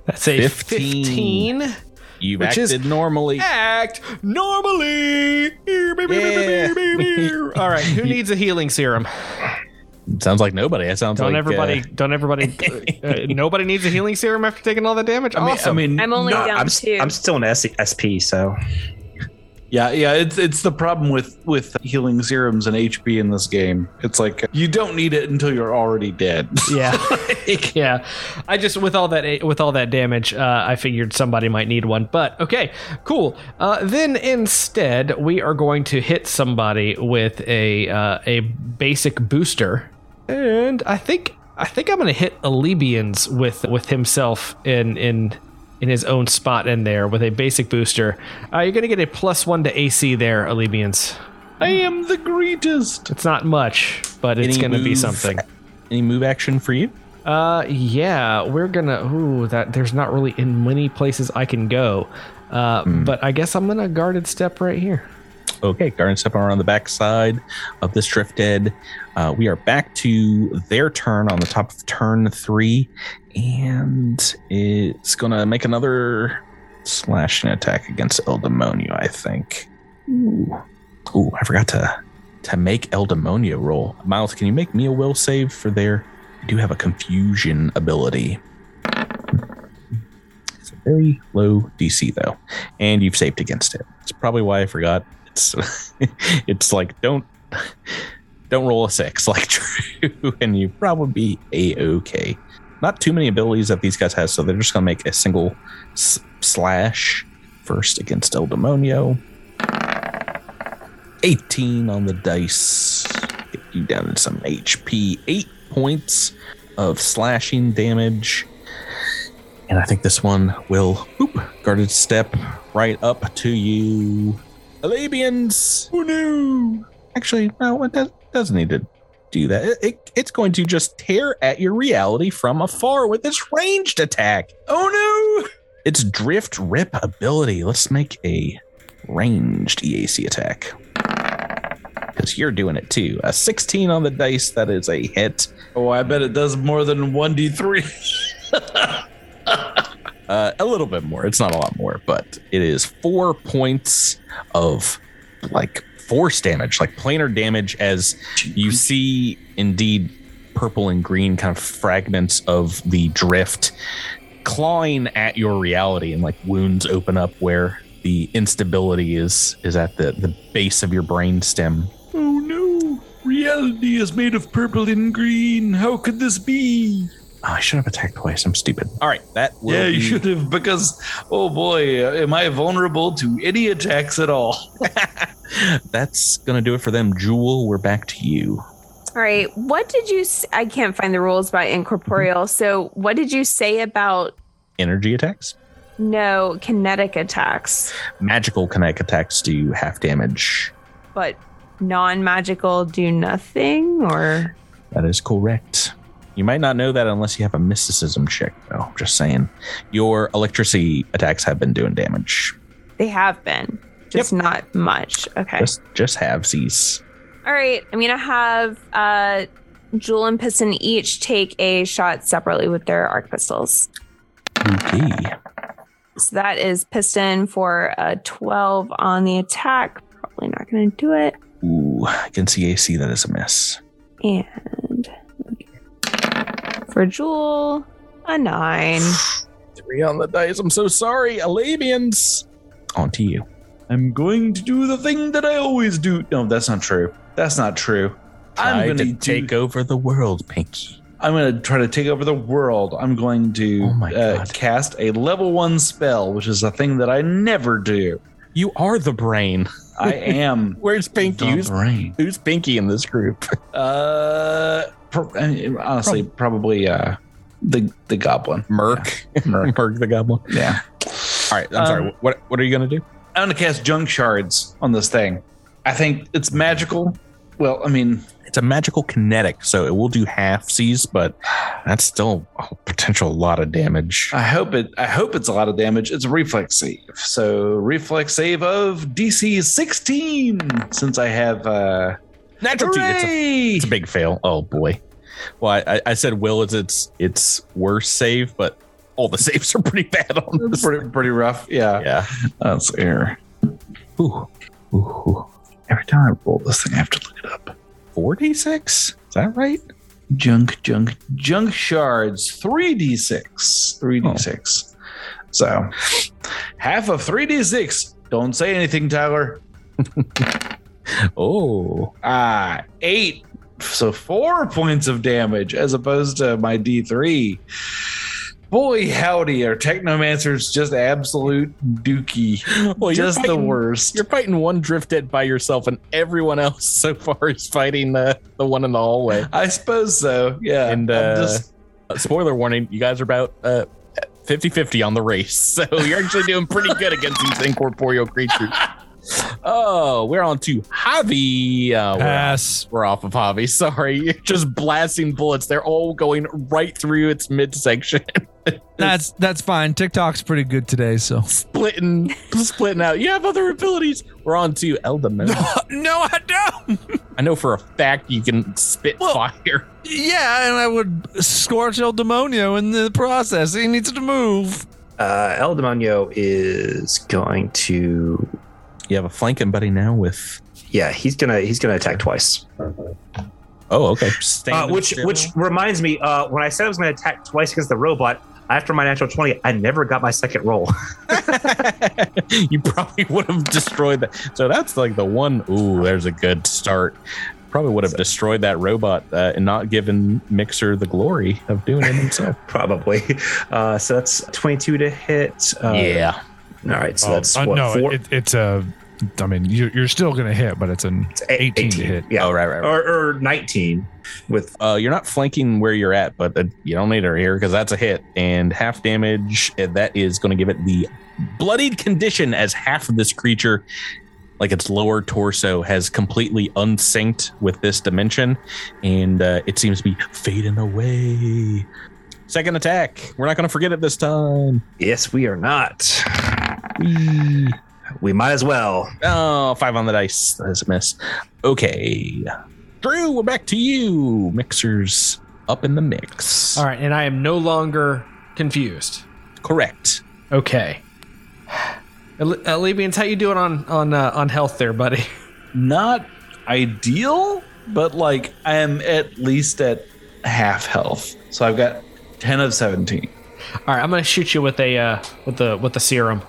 That's a 15. 15. You've Which is- acted normally. Act normally. Yeah. All right, who needs a healing serum? sounds like nobody. It sounds Don't like everybody, uh, don't everybody, uh, nobody needs a healing serum after taking all that damage. I mean, awesome. I mean, I'm only no- down I'm, two. I'm still an S- SP, so Yeah, yeah, it's it's the problem with with healing serums and HP in this game. It's like you don't need it until you're already dead. yeah, yeah. I just with all that with all that damage, uh, I figured somebody might need one. But okay, cool. Uh, then instead, we are going to hit somebody with a uh, a basic booster, and I think I think I'm going to hit Alabians with with himself in in in his own spot in there with a basic booster. Uh, you're going to get a plus one to AC there, Alabians. I am the greatest. It's not much, but it's going to be something. any move action for you. Uh, yeah, we're gonna. Ooh, that there's not really in many places I can go. Uh, but I guess I'm gonna guarded step right here. Okay, Guarded stepping around the backside of this drifted. Uh, we are back to their turn on the top of turn three, and it's gonna make another slashing attack against El Demonio. I think. Ooh, Ooh I forgot to to make El Demonio roll. Miles, can you make me a will save for their? I do have a confusion ability. It's a very low DC though, and you've saved against it. It's probably why I forgot. It's it's like don't don't roll a six like true, and you probably be a okay. Not too many abilities that these guys have, so they're just gonna make a single s- slash first against El Demonio. 18 on the dice. Get you down to some HP. Eight points of slashing damage. And I think this one will boop, guarded step right up to you. Alabians! Who knew? Actually, no, it does, doesn't need to do that. It, it- it's going to just tear at your reality from afar with its ranged attack. Oh no! Its drift rip ability. Let's make a ranged EAC attack. Because you're doing it too. A 16 on the dice, that is a hit. Oh, I bet it does more than one d three. Uh, a little bit more. It's not a lot more, but it is four points of like force damage, like planar damage, as you see indeed purple and green kind of fragments of the drift clawing at your reality, and like wounds open up where the instability is is at the the base of your brain stem. Oh no! Reality is made of purple and green. How could this be? Oh, I should have attacked twice. I'm stupid. All right, that will yeah, you be- should have because oh boy, am I vulnerable to any attacks at all? That's gonna do it for them. Jewel, we're back to you. All right. What did you? s- I can't find the rules about incorporeal. Mm-hmm. So, what did you say about Energy attacks. no kinetic attacks, Magical kinetic attacks do half damage. but non-magical do nothing? Or That is correct. You might not know that unless you have a mysticism check, though. Just saying. Your electricity attacks have been doing damage. they have been, just not much. Okay. Just just halvesies. All right. I'm gonna have uh, Jewel and Piston each take a shot separately with their arc pistols. Okay. So that is Piston for a 12 on the attack. Probably not going to do it. Ooh, against the AC, that is a miss. And for Jewel, a nine. Three on the dice. I'm so sorry. Alabians. On to you. I'm going to do the thing that I always do. No, that's not true. That's not true. Try I'm going to take over the world, Pinky. I'm going to try to take over the world. I'm going to Oh uh, cast a level one spell, which is a thing that I never do. You are the brain. I am Where's Pinky? Who's, brain. who's Pinky in this group? Uh, pro- uh, honestly, probably uh, the the goblin. Merc. Merc. Merc the goblin. Yeah, All right. I'm Um, sorry. What what are you gonna do? I'm to cast junk shards on this thing. I think it's magical. Well, I mean, It's a magical kinetic, so it will do half C's, but that's still a potential lot of damage. I hope it. I hope it's a lot of damage. It's a reflex save, so reflex save of DC 16. Since I have uh, Natural T. It's a, it's a big fail. Oh boy. Well, I, I- I said will is its its worst save, but all the saves are pretty bad on this. pretty pretty rough. Yeah, Yeah. that's air. Ooh. Ooh. Every time I roll this thing, I have to look it up. 46? Is that right? junk, junk, junk shards. Three d six. Three d six. So half of three d six. Don't say anything, Tyler. Oh, Ah, eight. So four points of damage as opposed to my D3. Boy, howdy, are technomancers just absolute dookie. well, just the worst. You're fighting one drifted by yourself, and everyone else so far is fighting the the one in the hallway. I suppose so. Yeah. And, uh, just spoiler warning: you guys are about uh 50-50 on the race, so you're actually doing pretty good against these incorporeal creatures. Oh, we're on to Javi. Uh, we're, Pass. we're off of Javi. Sorry, you're just blasting bullets. They're all going right through its midsection, That's that's fine. TikTok's pretty good today, so splitting, splitting out. You have other abilities. We're on to Eldamon. no, I don't. I know for a fact you can spit Well- fire. Yeah, and I would scorch El Demonio in the process. He needs to move. Uh, El Demonio is going to. You have a flanking buddy now with. Yeah, he's gonna he's gonna attack twice. Oh, okay. Uh, which which reminds me, uh, when I said I was gonna attack twice against the robot, after my natural twenty, I never got my second roll. you probably would have destroyed that. So that's like the one. Ooh, there's a good start. Probably would have destroyed that robot uh, and not given Mixer the glory of doing it himself. Probably. Uh, so that's twenty-two to hit. Uh, yeah. All right. So Oh, that's uh, what no, four. it, it's a. I mean, you're, you're still gonna hit, but it's an it's a- 18 to hit. Yeah. Oh, right, right, right. Or, or nineteen with Uh, you're not flanking where you're at, but uh, you don't need her here because that's a hit and half damage. uh, That is going to give it the bloodied condition as half of this creature, like its lower torso, has completely unsynced with this dimension, and uh, it seems to be fading away. Second attack. We're not going to forget it this time. yes, we are not. Whee. We might as well. Oh, five on the dice. That's a miss. Okay. Drew, we're back to you. Mixers up in the mix. All right, and I am no longer confused. Correct. Okay. Levians, how you doing on on uh, on health there, buddy? not ideal, but like I am at least at half health. So I've got 10 of 17. All right, I'm gonna shoot you with a uh, with the with the serum.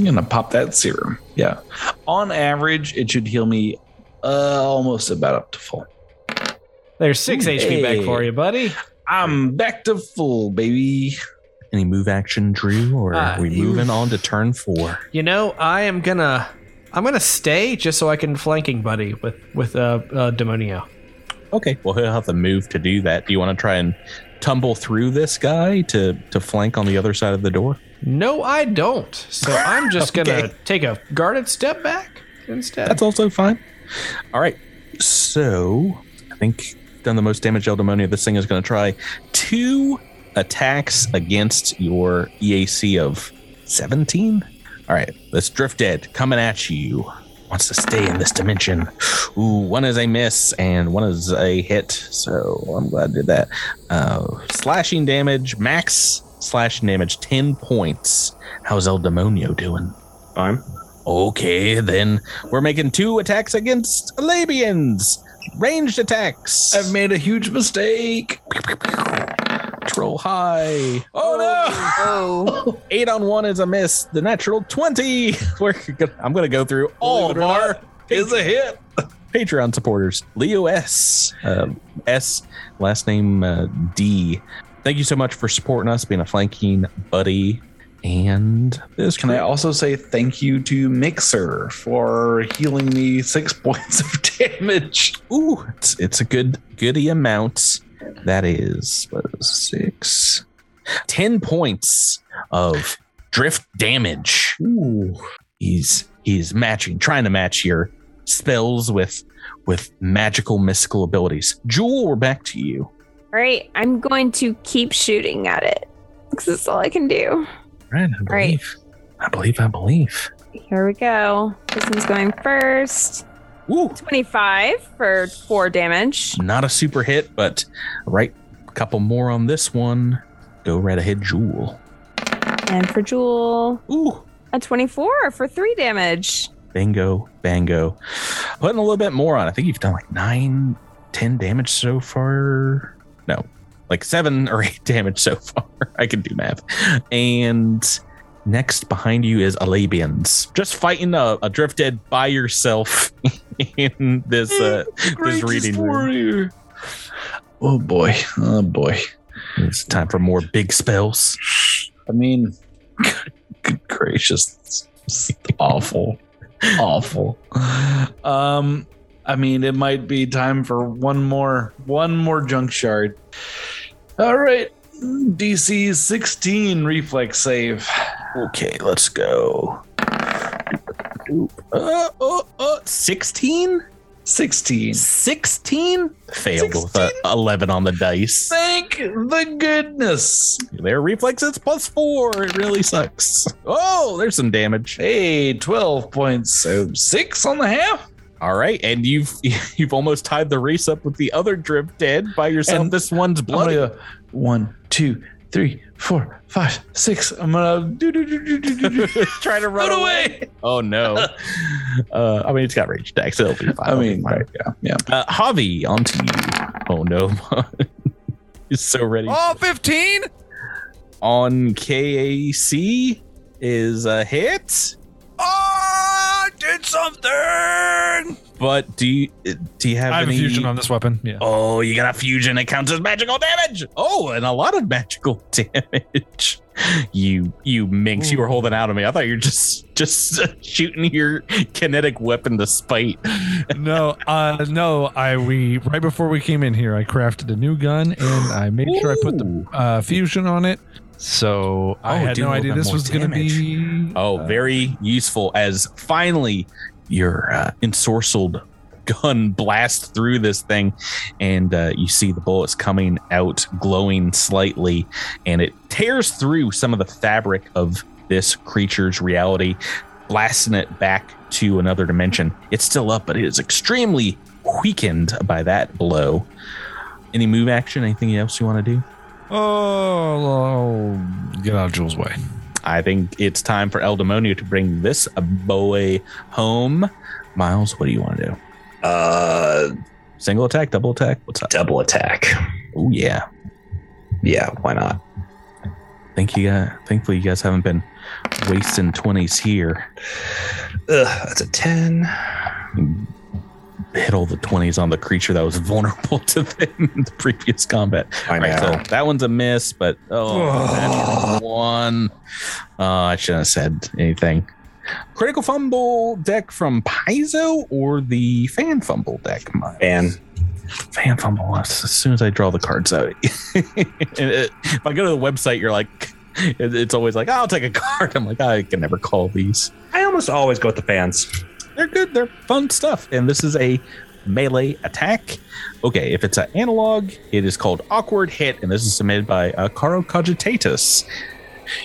I'm gonna pop that serum. Yeah. On average, it should heal me uh almost about up to full. There's six Ooh, HP back for you, buddy. I'm back to full, baby. Any move action, Drew, or Uh, are we you- moving on to turn four? You know, I am gonna I'm gonna stay just so I can flanking buddy with with uh, uh Demonio. Okay. Well, he'll have to move to do that. Do you want to try and tumble through this guy to to flank on the other side of the door? No, I don't. So I'm just gonna take a guarded step back instead. That's also fine. All right. So I think done the most damage Eldemonio. This thing is going to try two attacks against your EAC of 17. All right. Let's drift dead coming at you. Wants to stay in this dimension. Ooh, one is a miss and one is a hit. So I'm glad I did that. Uh, slashing damage, max slashing damage, 10 points. How's El Demonio doing? Fine. Okay, then we're making two attacks against Labians. Ranged attacks. I've made a huge mistake. Troll high. Oh no! Oh, Eight on one is a miss. The natural 20. We're gonna, I'm going to go through all Believe of it or our Is a hit. Patreon supporters. Leo S. Uh, S. Last name uh, D. Thank you so much for supporting us, being a flanking buddy. And this Can I also say thank you to Mixer for healing me six points of damage? Ooh, it's it's a good goody amount. That is what is six, ten points of drift damage. Ooh, he's he's matching, trying to match your spells with with magical mystical abilities. Jewel, we're back to you. all right. I'm going to keep shooting at it because that's all I can do. Right, I believe. I believe. I believe. Here we go. This one's going first. Ooh, 25 for four damage. not a super hit, but right, a couple more on this one. Go right ahead, Jewel. And for Jewel, Ooh, a 24 for three damage. Bingo, bango. Putting a little bit more on. I think you've done like nine 10 damage so far. No, like seven or eight damage so far. I can do math. And next behind you is Alabians, just fighting a, a drifted by yourself in this uh, this reading room. Oh boy. Oh boy. It's time for more big spells. I mean, good gracious, it's awful, awful. Um, I mean, it might be time for one more, one more junk shard. All right, DC 16 reflex save. Okay, let's go. Uh, uh, uh, 16? 16. 16? Failed with a 11 on the dice. Thank the goodness. Their reflexes plus four. It really sucks. Oh, there's some damage. Hey, 12 points. So six on the half. All right, and you've you've almost tied the race up with the other drip dead by yourself. And this one's gonna bloody. one, two, three, four, five, six. I'm gonna do do do do do do. do. Try to run, Run away. away. Oh no. uh, I mean, it's got rage deck, so it'll be fine. I mean, fine. yeah, yeah. Uh, Javi, onto you. Oh no. He's so ready. Oh, 15? On KAC is a hit. Oh, I did something. But do you do you have I have any a fusion on this weapon. Yeah. Oh, you got a fusion. It counts as magical damage. Oh, and a lot of magical damage. You you minx, you were holding out on me. I thought you were just just shooting your kinetic weapon to spite. no, uh, no. I we right before we came in here, I crafted a new gun and I made sure I put the uh, fusion on it. So I Oh, had no idea this was going to be. Oh, uh, very useful as finally your uh, ensorcelled gun blasts through this thing, and uh, you see the bullets coming out, glowing slightly, and it tears through some of the fabric of this creature's reality, blasting it back to another dimension. It's still up, but it is extremely weakened by that blow. Any move action? Anything else you want to do? Oh, get out of Jules' way. I think it's time for El Demonio to bring this boy home. Miles, what do you want to do? Uh, Single attack, double attack? What's up? double attack. Oh yeah. Yeah, why not? Thank you got thankfully you guys haven't been wasting twenties here. Ugh, that's a 10. Hit all the twenties on the creature that was vulnerable to them in the previous combat. I All right, know. so that one's a miss, but oh, natural one. Uh, I shouldn't have said anything. Critical fumble deck from Paizo or the fan fumble deck? Miles? And fan fumble as soon as I draw the cards out. It- if I go to the website, you're like, it's always like, I'll take a card. I'm like, I can never call these. I almost always go with the fans. They're good. They're fun stuff. And this is a melee attack. Okay, if it's an analog, it is called Awkward Hit, and this is submitted by uh, Cogitatus.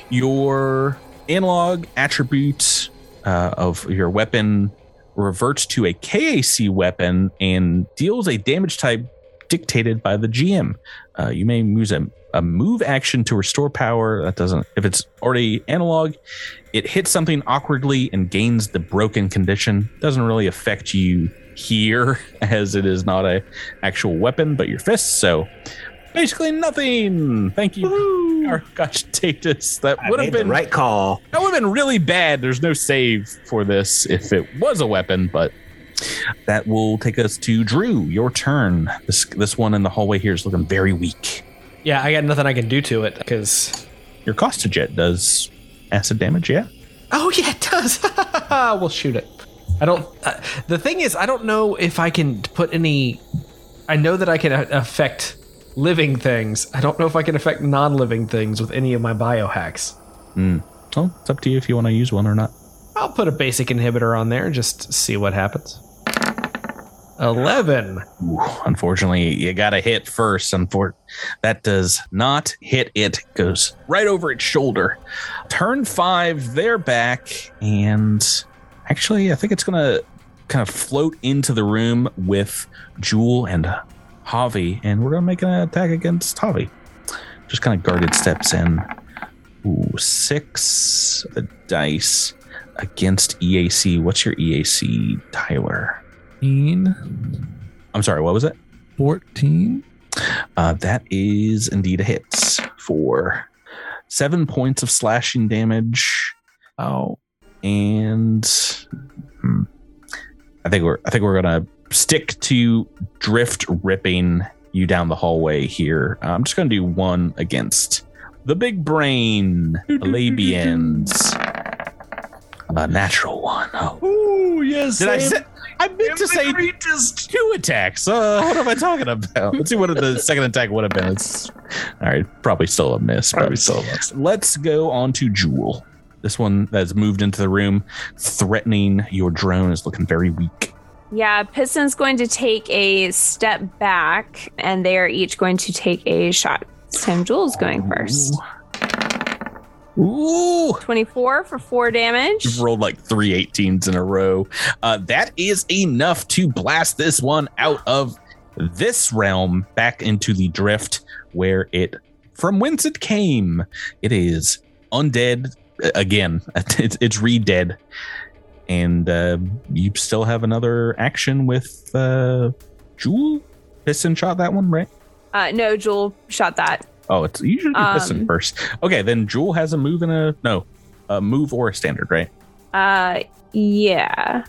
Your analog attribute uh, of your weapon reverts to a KAC weapon and deals a damage type dictated by the GM. Uh, you may use a, a move action to restore power. That doesn't, if it's already analog, it hits something awkwardly and gains the broken condition. Doesn't really affect you here as it is not a actual weapon, but your fists. So basically nothing. Thank you. Our gosh, Tatus. That would have been right call. that would have been really bad. There's no save for this if it was a weapon, but that will take us to Drew. Your turn. This this one in the hallway here is looking very weak. Yeah, I got nothing I can do to it because. Your Costajet does acid damage, yeah? Oh yeah, it does. we'll shoot it. I don't. Uh, the thing is, I don't know if I can put any. I know that I can a- affect living things. I don't know if I can affect non-living things with any of my biohacks. Well, it's up to you if you want to use one or not. I'll put a basic inhibitor on there and just see what happens. Eleven. Ooh, unfortunately, you got to hit first. Unfor- that does not hit it. Goes right over its shoulder. Turn five, they're back, and actually, I think it's gonna kind of float into the room with Jewel and Javi, and we're gonna make an attack against Javi. Just kind of guarded steps in. Ooh, six dice against EAC. What's your EAC, Tyler? I'm sorry, what was it? 14. Uh, that is indeed a hit for seven points of slashing damage. Oh, and hmm, I think we're I think we're gonna stick to drift ripping you down the hallway here. I'm just gonna do one against the big brain Labians. A natural one. Oh, Ooh, yes. did I say? I meant to say two attacks. Uh, what am I talking about? Let's see what the second attack would have been. It's all right. Probably still a miss. but Probably still a miss. Let's go on to Jewel. This one that's moved into the room, threatening your drone, is looking very weak. Yeah, Piston's going to take a step back, and they are each going to take a shot. Tim Jules going first. Ooh. 24 for four damage. You've rolled like three 18s in a row. Uh, that is enough to blast this one out of this realm back into the drift where it from whence it came. It is undead again. It's, it's re-dead, and uh, you still have another action with uh, Jewel. Piston shot that one, right? Uh, no, Jewel shot that. Oh, it's usually do Piston Um, first. Okay, then Jewel has a move and a no, a move or a standard, right? Uh, yeah.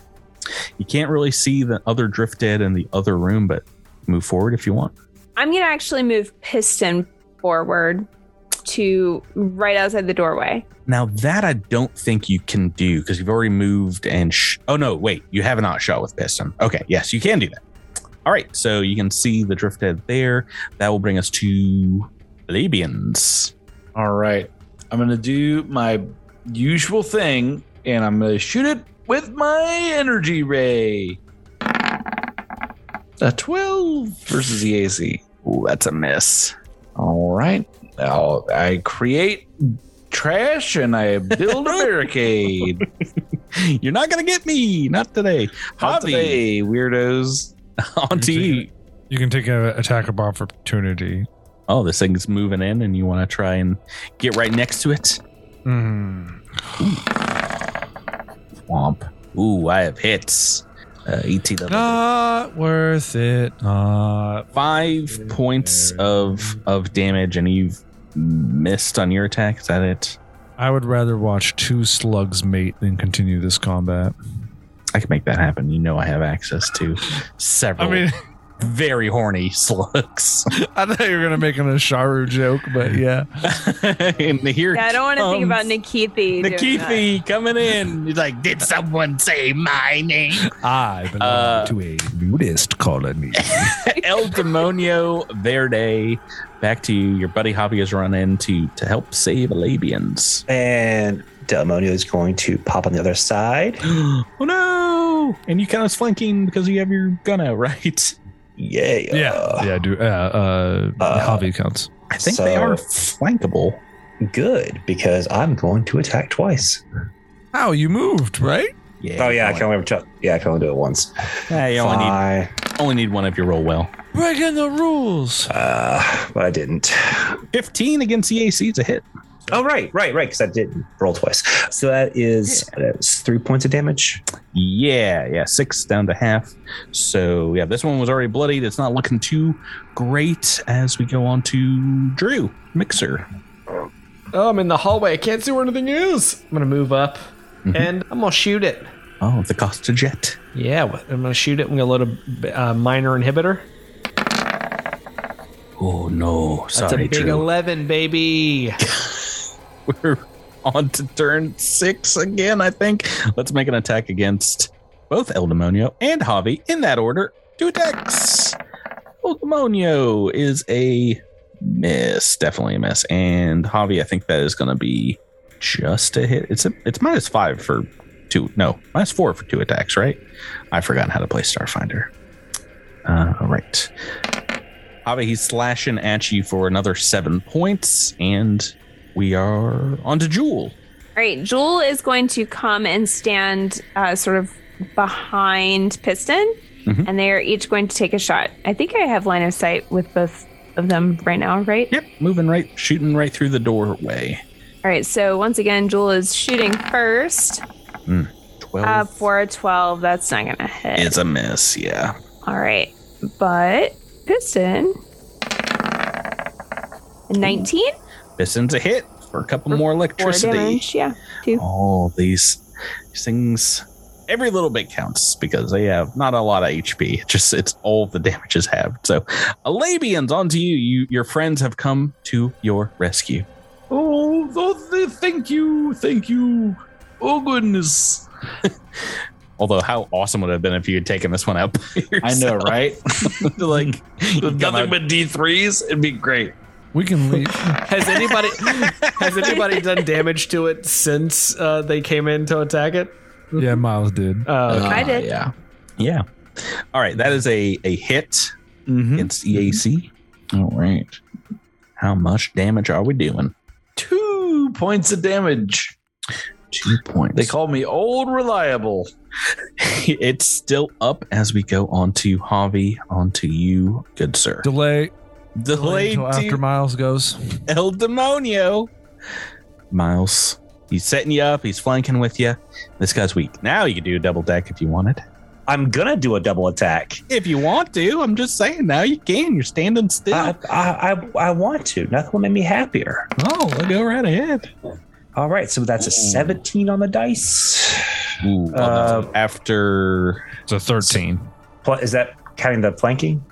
You can't really see the other drift dead in the other room, but move forward if you want. I'm going to actually move Piston forward to right outside the doorway. Now that I don't think you can do because you've already moved and sh- oh no, wait, you have not shot with piston. Okay, yes, you can do that. All right, so you can see the drift dead there. That will bring us to Labians. All right. I'm going to do my usual thing and I'm going to shoot it with my energy ray. A 12 versus the AC. Ooh, that's a miss. All right. Now I create trash and I build a barricade. You're not gonna get me, not today. Not Javi, today, weirdos. on to you. You can take an attack of opportunity. Oh, this thing's moving in, and you want to try and get right next to it. Hmm. Womp. Ooh, I have hits. Uh, 18 of them. Not worth it. Not. Five points of of damage, and you've missed on your attack. Is that it? I would rather watch two slugs mate than continue this combat. I can make that happen. You know, I have access to several I mean, very horny slugs. I thought you were gonna make an Asharu joke, but yeah. and here Yeah, I don't want to think about Nikithi. Nikithi coming in. He's like, did someone say my name? I belong Uh, to a nudist colony. El Demonio Verde. Back to you. Your buddy Javi has run in to, to help save Alabians. And El Demonio is going to pop on the other side. oh no! And you kind of flanking because you have your gun out, right? Yeah. yeah, yeah, do uh, uh, Uh, Javi counts. I think they are flankable. Good, because I'm going to attack twice. How you moved, right? Yeah. Oh, yeah, I can only, yeah, I can only do it once. Yeah, you only need Fine. only need one if you roll well. Breaking the rules. Uh, but I didn't. 15 against the AC is a hit. Oh, right, right, right, because I did roll twice. So that is that's three points of damage. Yeah, yeah, six down to half. So yeah, this one was already bloodied. It's not looking too great as we go on to Drew Mixer. Oh, I'm in the hallway. I can't see where anything is. I'm gonna move up, Mhm. and I'm gonna shoot it. Oh, the Costa Jet. Yeah, I'm gonna shoot it. I'm gonna load a uh, minor inhibitor. Oh no, Sorry, That's sorry, a big Drew. eleven, baby. We're on to turn six again. I think. Let's make an attack against both El Demonio and Javi in that order. Two attacks. El Demonio is a miss, definitely a miss, and Javi. I think that is going to be just a hit. It's a it's minus five for two. No, minus four for two attacks. Right? I've forgotten how to play Starfinder. Uh, all right. Javi, he's slashing at you for another seven points, and we are on to Jewel. All right, Jewel is going to come and stand uh, sort of behind Piston, Mhm. and they are each going to take a shot. I think I have line of sight with both of them right now, right? Yep, moving right, shooting right through the doorway. All right, so once again, Jewel is shooting first Twelve uh, for a 12. That's not going to hit. It's a miss. Yeah. All right, but Piston. 19? Piston's a hit for a couple more electricity. damage. Yeah. Two. all these, these things every little bit counts because they have not a lot of hp just it's all the damages have so alabians onto you you your friends have come to your rescue Oh, oh, th- thank you, thank you. Oh goodness. although how awesome would it have been if you had taken this one out by I know, right? like With nothing but D threes, it'd be great. We can leave. Has anybody has anybody done damage to it since uh, they came in to attack it? yeah, Miles did. Uh, okay. I did. Yeah. yeah all right that is a a hit Mm-hmm. against eac all right how much damage are we doing Two points of damage. two points They call me old reliable. it's still up as we go on to Javi, on to you, good sir. Delay. Delay Delay until after to Miles goes. El Demonio. Miles, he's setting you up. He's flanking with you. This guy's weak. Now you can do a double deck if you wanted. I'm gonna do a double attack. If you want to, I'm just saying. Now you can. You're standing still. I, I, I, I want to. Nothing will make me happier. oh, well, go right ahead. All right, so that's a 17 on the dice. Ooh, Uh, after It's a 13. Pl- Is that counting the flanking?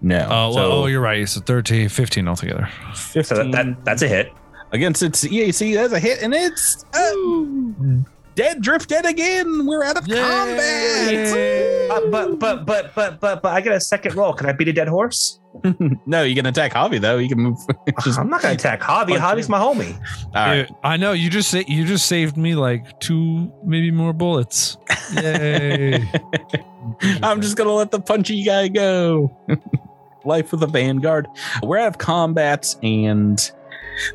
No. Oh, so oh, you're right. It's a 13, 15 altogether. So that, 15 that that's a hit. against its EAC. That's a hit, and it's uh, dead. Drift dead again. We're out of combat. Uh, but but but but but but I get a second roll. Can I beat a dead horse? no, you can attack Javi though. You can move. Just, I'm not gonna attack Javi. Punch Javi's my homie. all right. Yeah, I know you just say you just saved me like two, maybe more bullets. Yay! I'm just gonna let the punchy guy go. Life with a vanguard. We're out of combats, and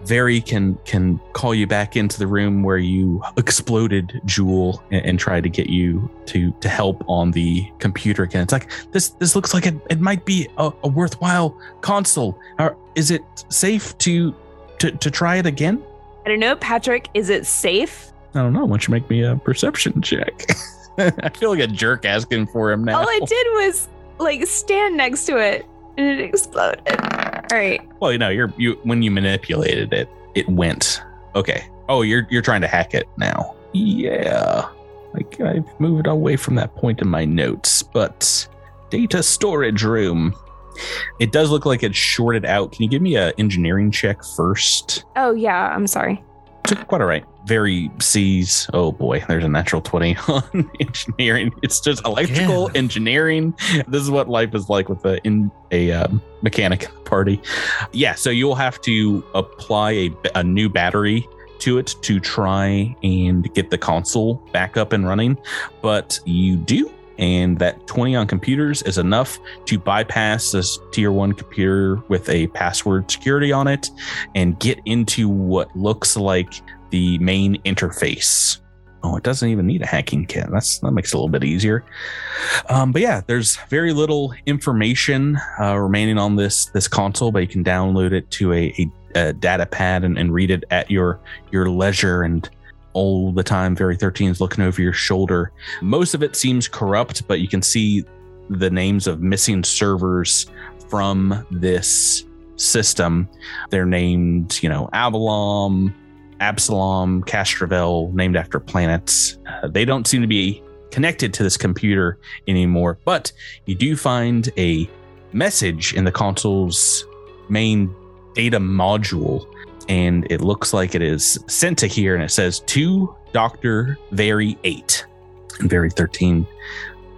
Very can can call you back into the room where you exploded Jewel and, and try to get you to to help on the computer again. It's like this this looks like it, it might be a, a worthwhile console. Or is it safe to to to try it again? I don't know, Patrick. Is it safe? I don't know. Why don't you make me a perception check? I feel like a jerk asking for him now. All I did was like stand next to it and it exploded. All right. Well, you know, you're you when you manipulated it, it went. Okay. Oh, you're you're trying to hack it now. Yeah. Like I've moved away from that point in my notes, but data storage room. It does look like it's shorted out. Can you give me a engineering check first? Oh yeah, I'm sorry. Quite all right. Very C's. Oh boy, there's a natural 20 on engineering. It's just electrical Again. engineering. This is what life is like with a in a um, mechanic party. Yeah, so you'll have to apply a, a new battery to it to try and get the console back up and running, but you do. And that 20 on computers is enough to bypass this tier one computer with a password security on it and get into what looks like the main interface. Oh, it doesn't even need a hacking kit. That's that makes it a little bit easier. Um, but yeah, there's very little information uh, remaining on this this console, but you can download it to a, a, a data pad and, and read it at your your leisure and all the time. Very 13 is looking over your shoulder. Most of it seems corrupt, but you can see the names of missing servers from this system. They're named, you know, Avalon, Absalom, Castrovel, named after planets. Uh, they don't seem to be connected to this computer anymore, but you do find a message in the console's main data module, and it looks like it is sent to here, and it says to Dr. Very 8. And Very 13,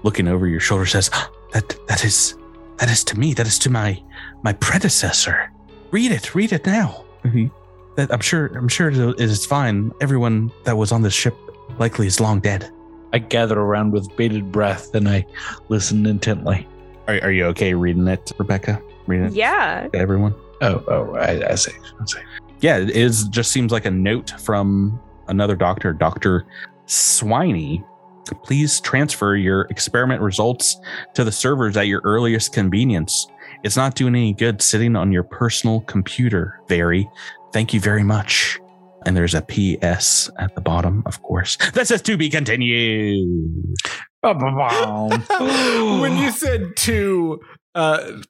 looking over your shoulder, says, That that is that is to me, that is to my my predecessor. Read it, read it now. That I'm sure I'm sure it is fine. Everyone that was on this ship likely is long dead. I gather around with bated breath and I listen intently. Are, are you okay reading it, Rebecca? Reading it Yeah. to everyone? Oh, oh, I, I see. I see. Yeah, it is just seems like a note from another doctor, Dr. Swiney. Please transfer your experiment results to the servers at your earliest convenience. It's not doing any good sitting on your personal computer, Very. Thank you very much. And there's a PS at the bottom, of course. That says to be continued. when you said to uh,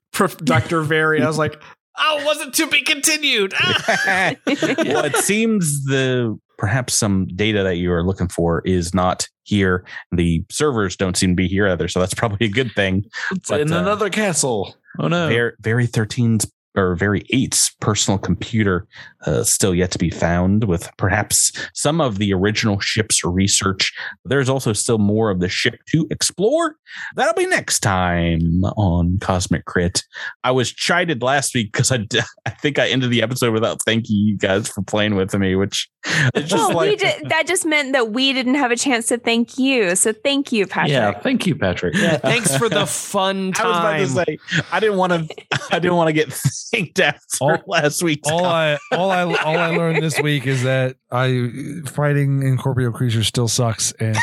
Dr. Very. I was like, oh, wasn't to be continued. Ah! well, it seems the perhaps some data that you are looking for is not here. The servers don't seem to be here either, so that's probably a good thing. It's But, in uh, another castle. Oh no. Very, very 13's or very eight's personal computer uh, still yet to be found with perhaps some of the original ship's research. There's also still more of the ship to explore. That'll be next time on Cosmic Crit. I was chided last week because I, I think I ended the episode without thanking you guys for playing with me, which it's just Well, we did, that just meant that we didn't have a chance to thank you. So thank you, Patrick. Yeah, thank you, Patrick. Thanks for the fun I was about time. to say I didn't want to I didn't want to get thanked after All- last week. all I all I all I learned this week is that I fighting incorporeal creatures still sucks, and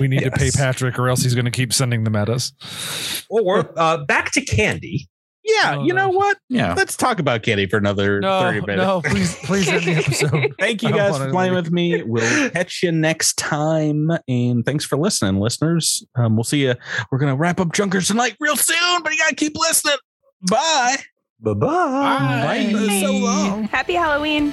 we need to pay Patrick, or else he's going to keep sending them at us. Or uh, back to Candy. Yeah, No, you know what? Yeah. Let's talk about Candy for another No, 30 minutes. no, please, please end the episode. Thank you guys for playing leave. with me. We'll catch you next time. And thanks for listening, listeners. Um, we'll see you. We're going to wrap up Junker's Delight real soon, but you got to keep listening. Bye. Bye bye. Bye. So long. Happy Halloween.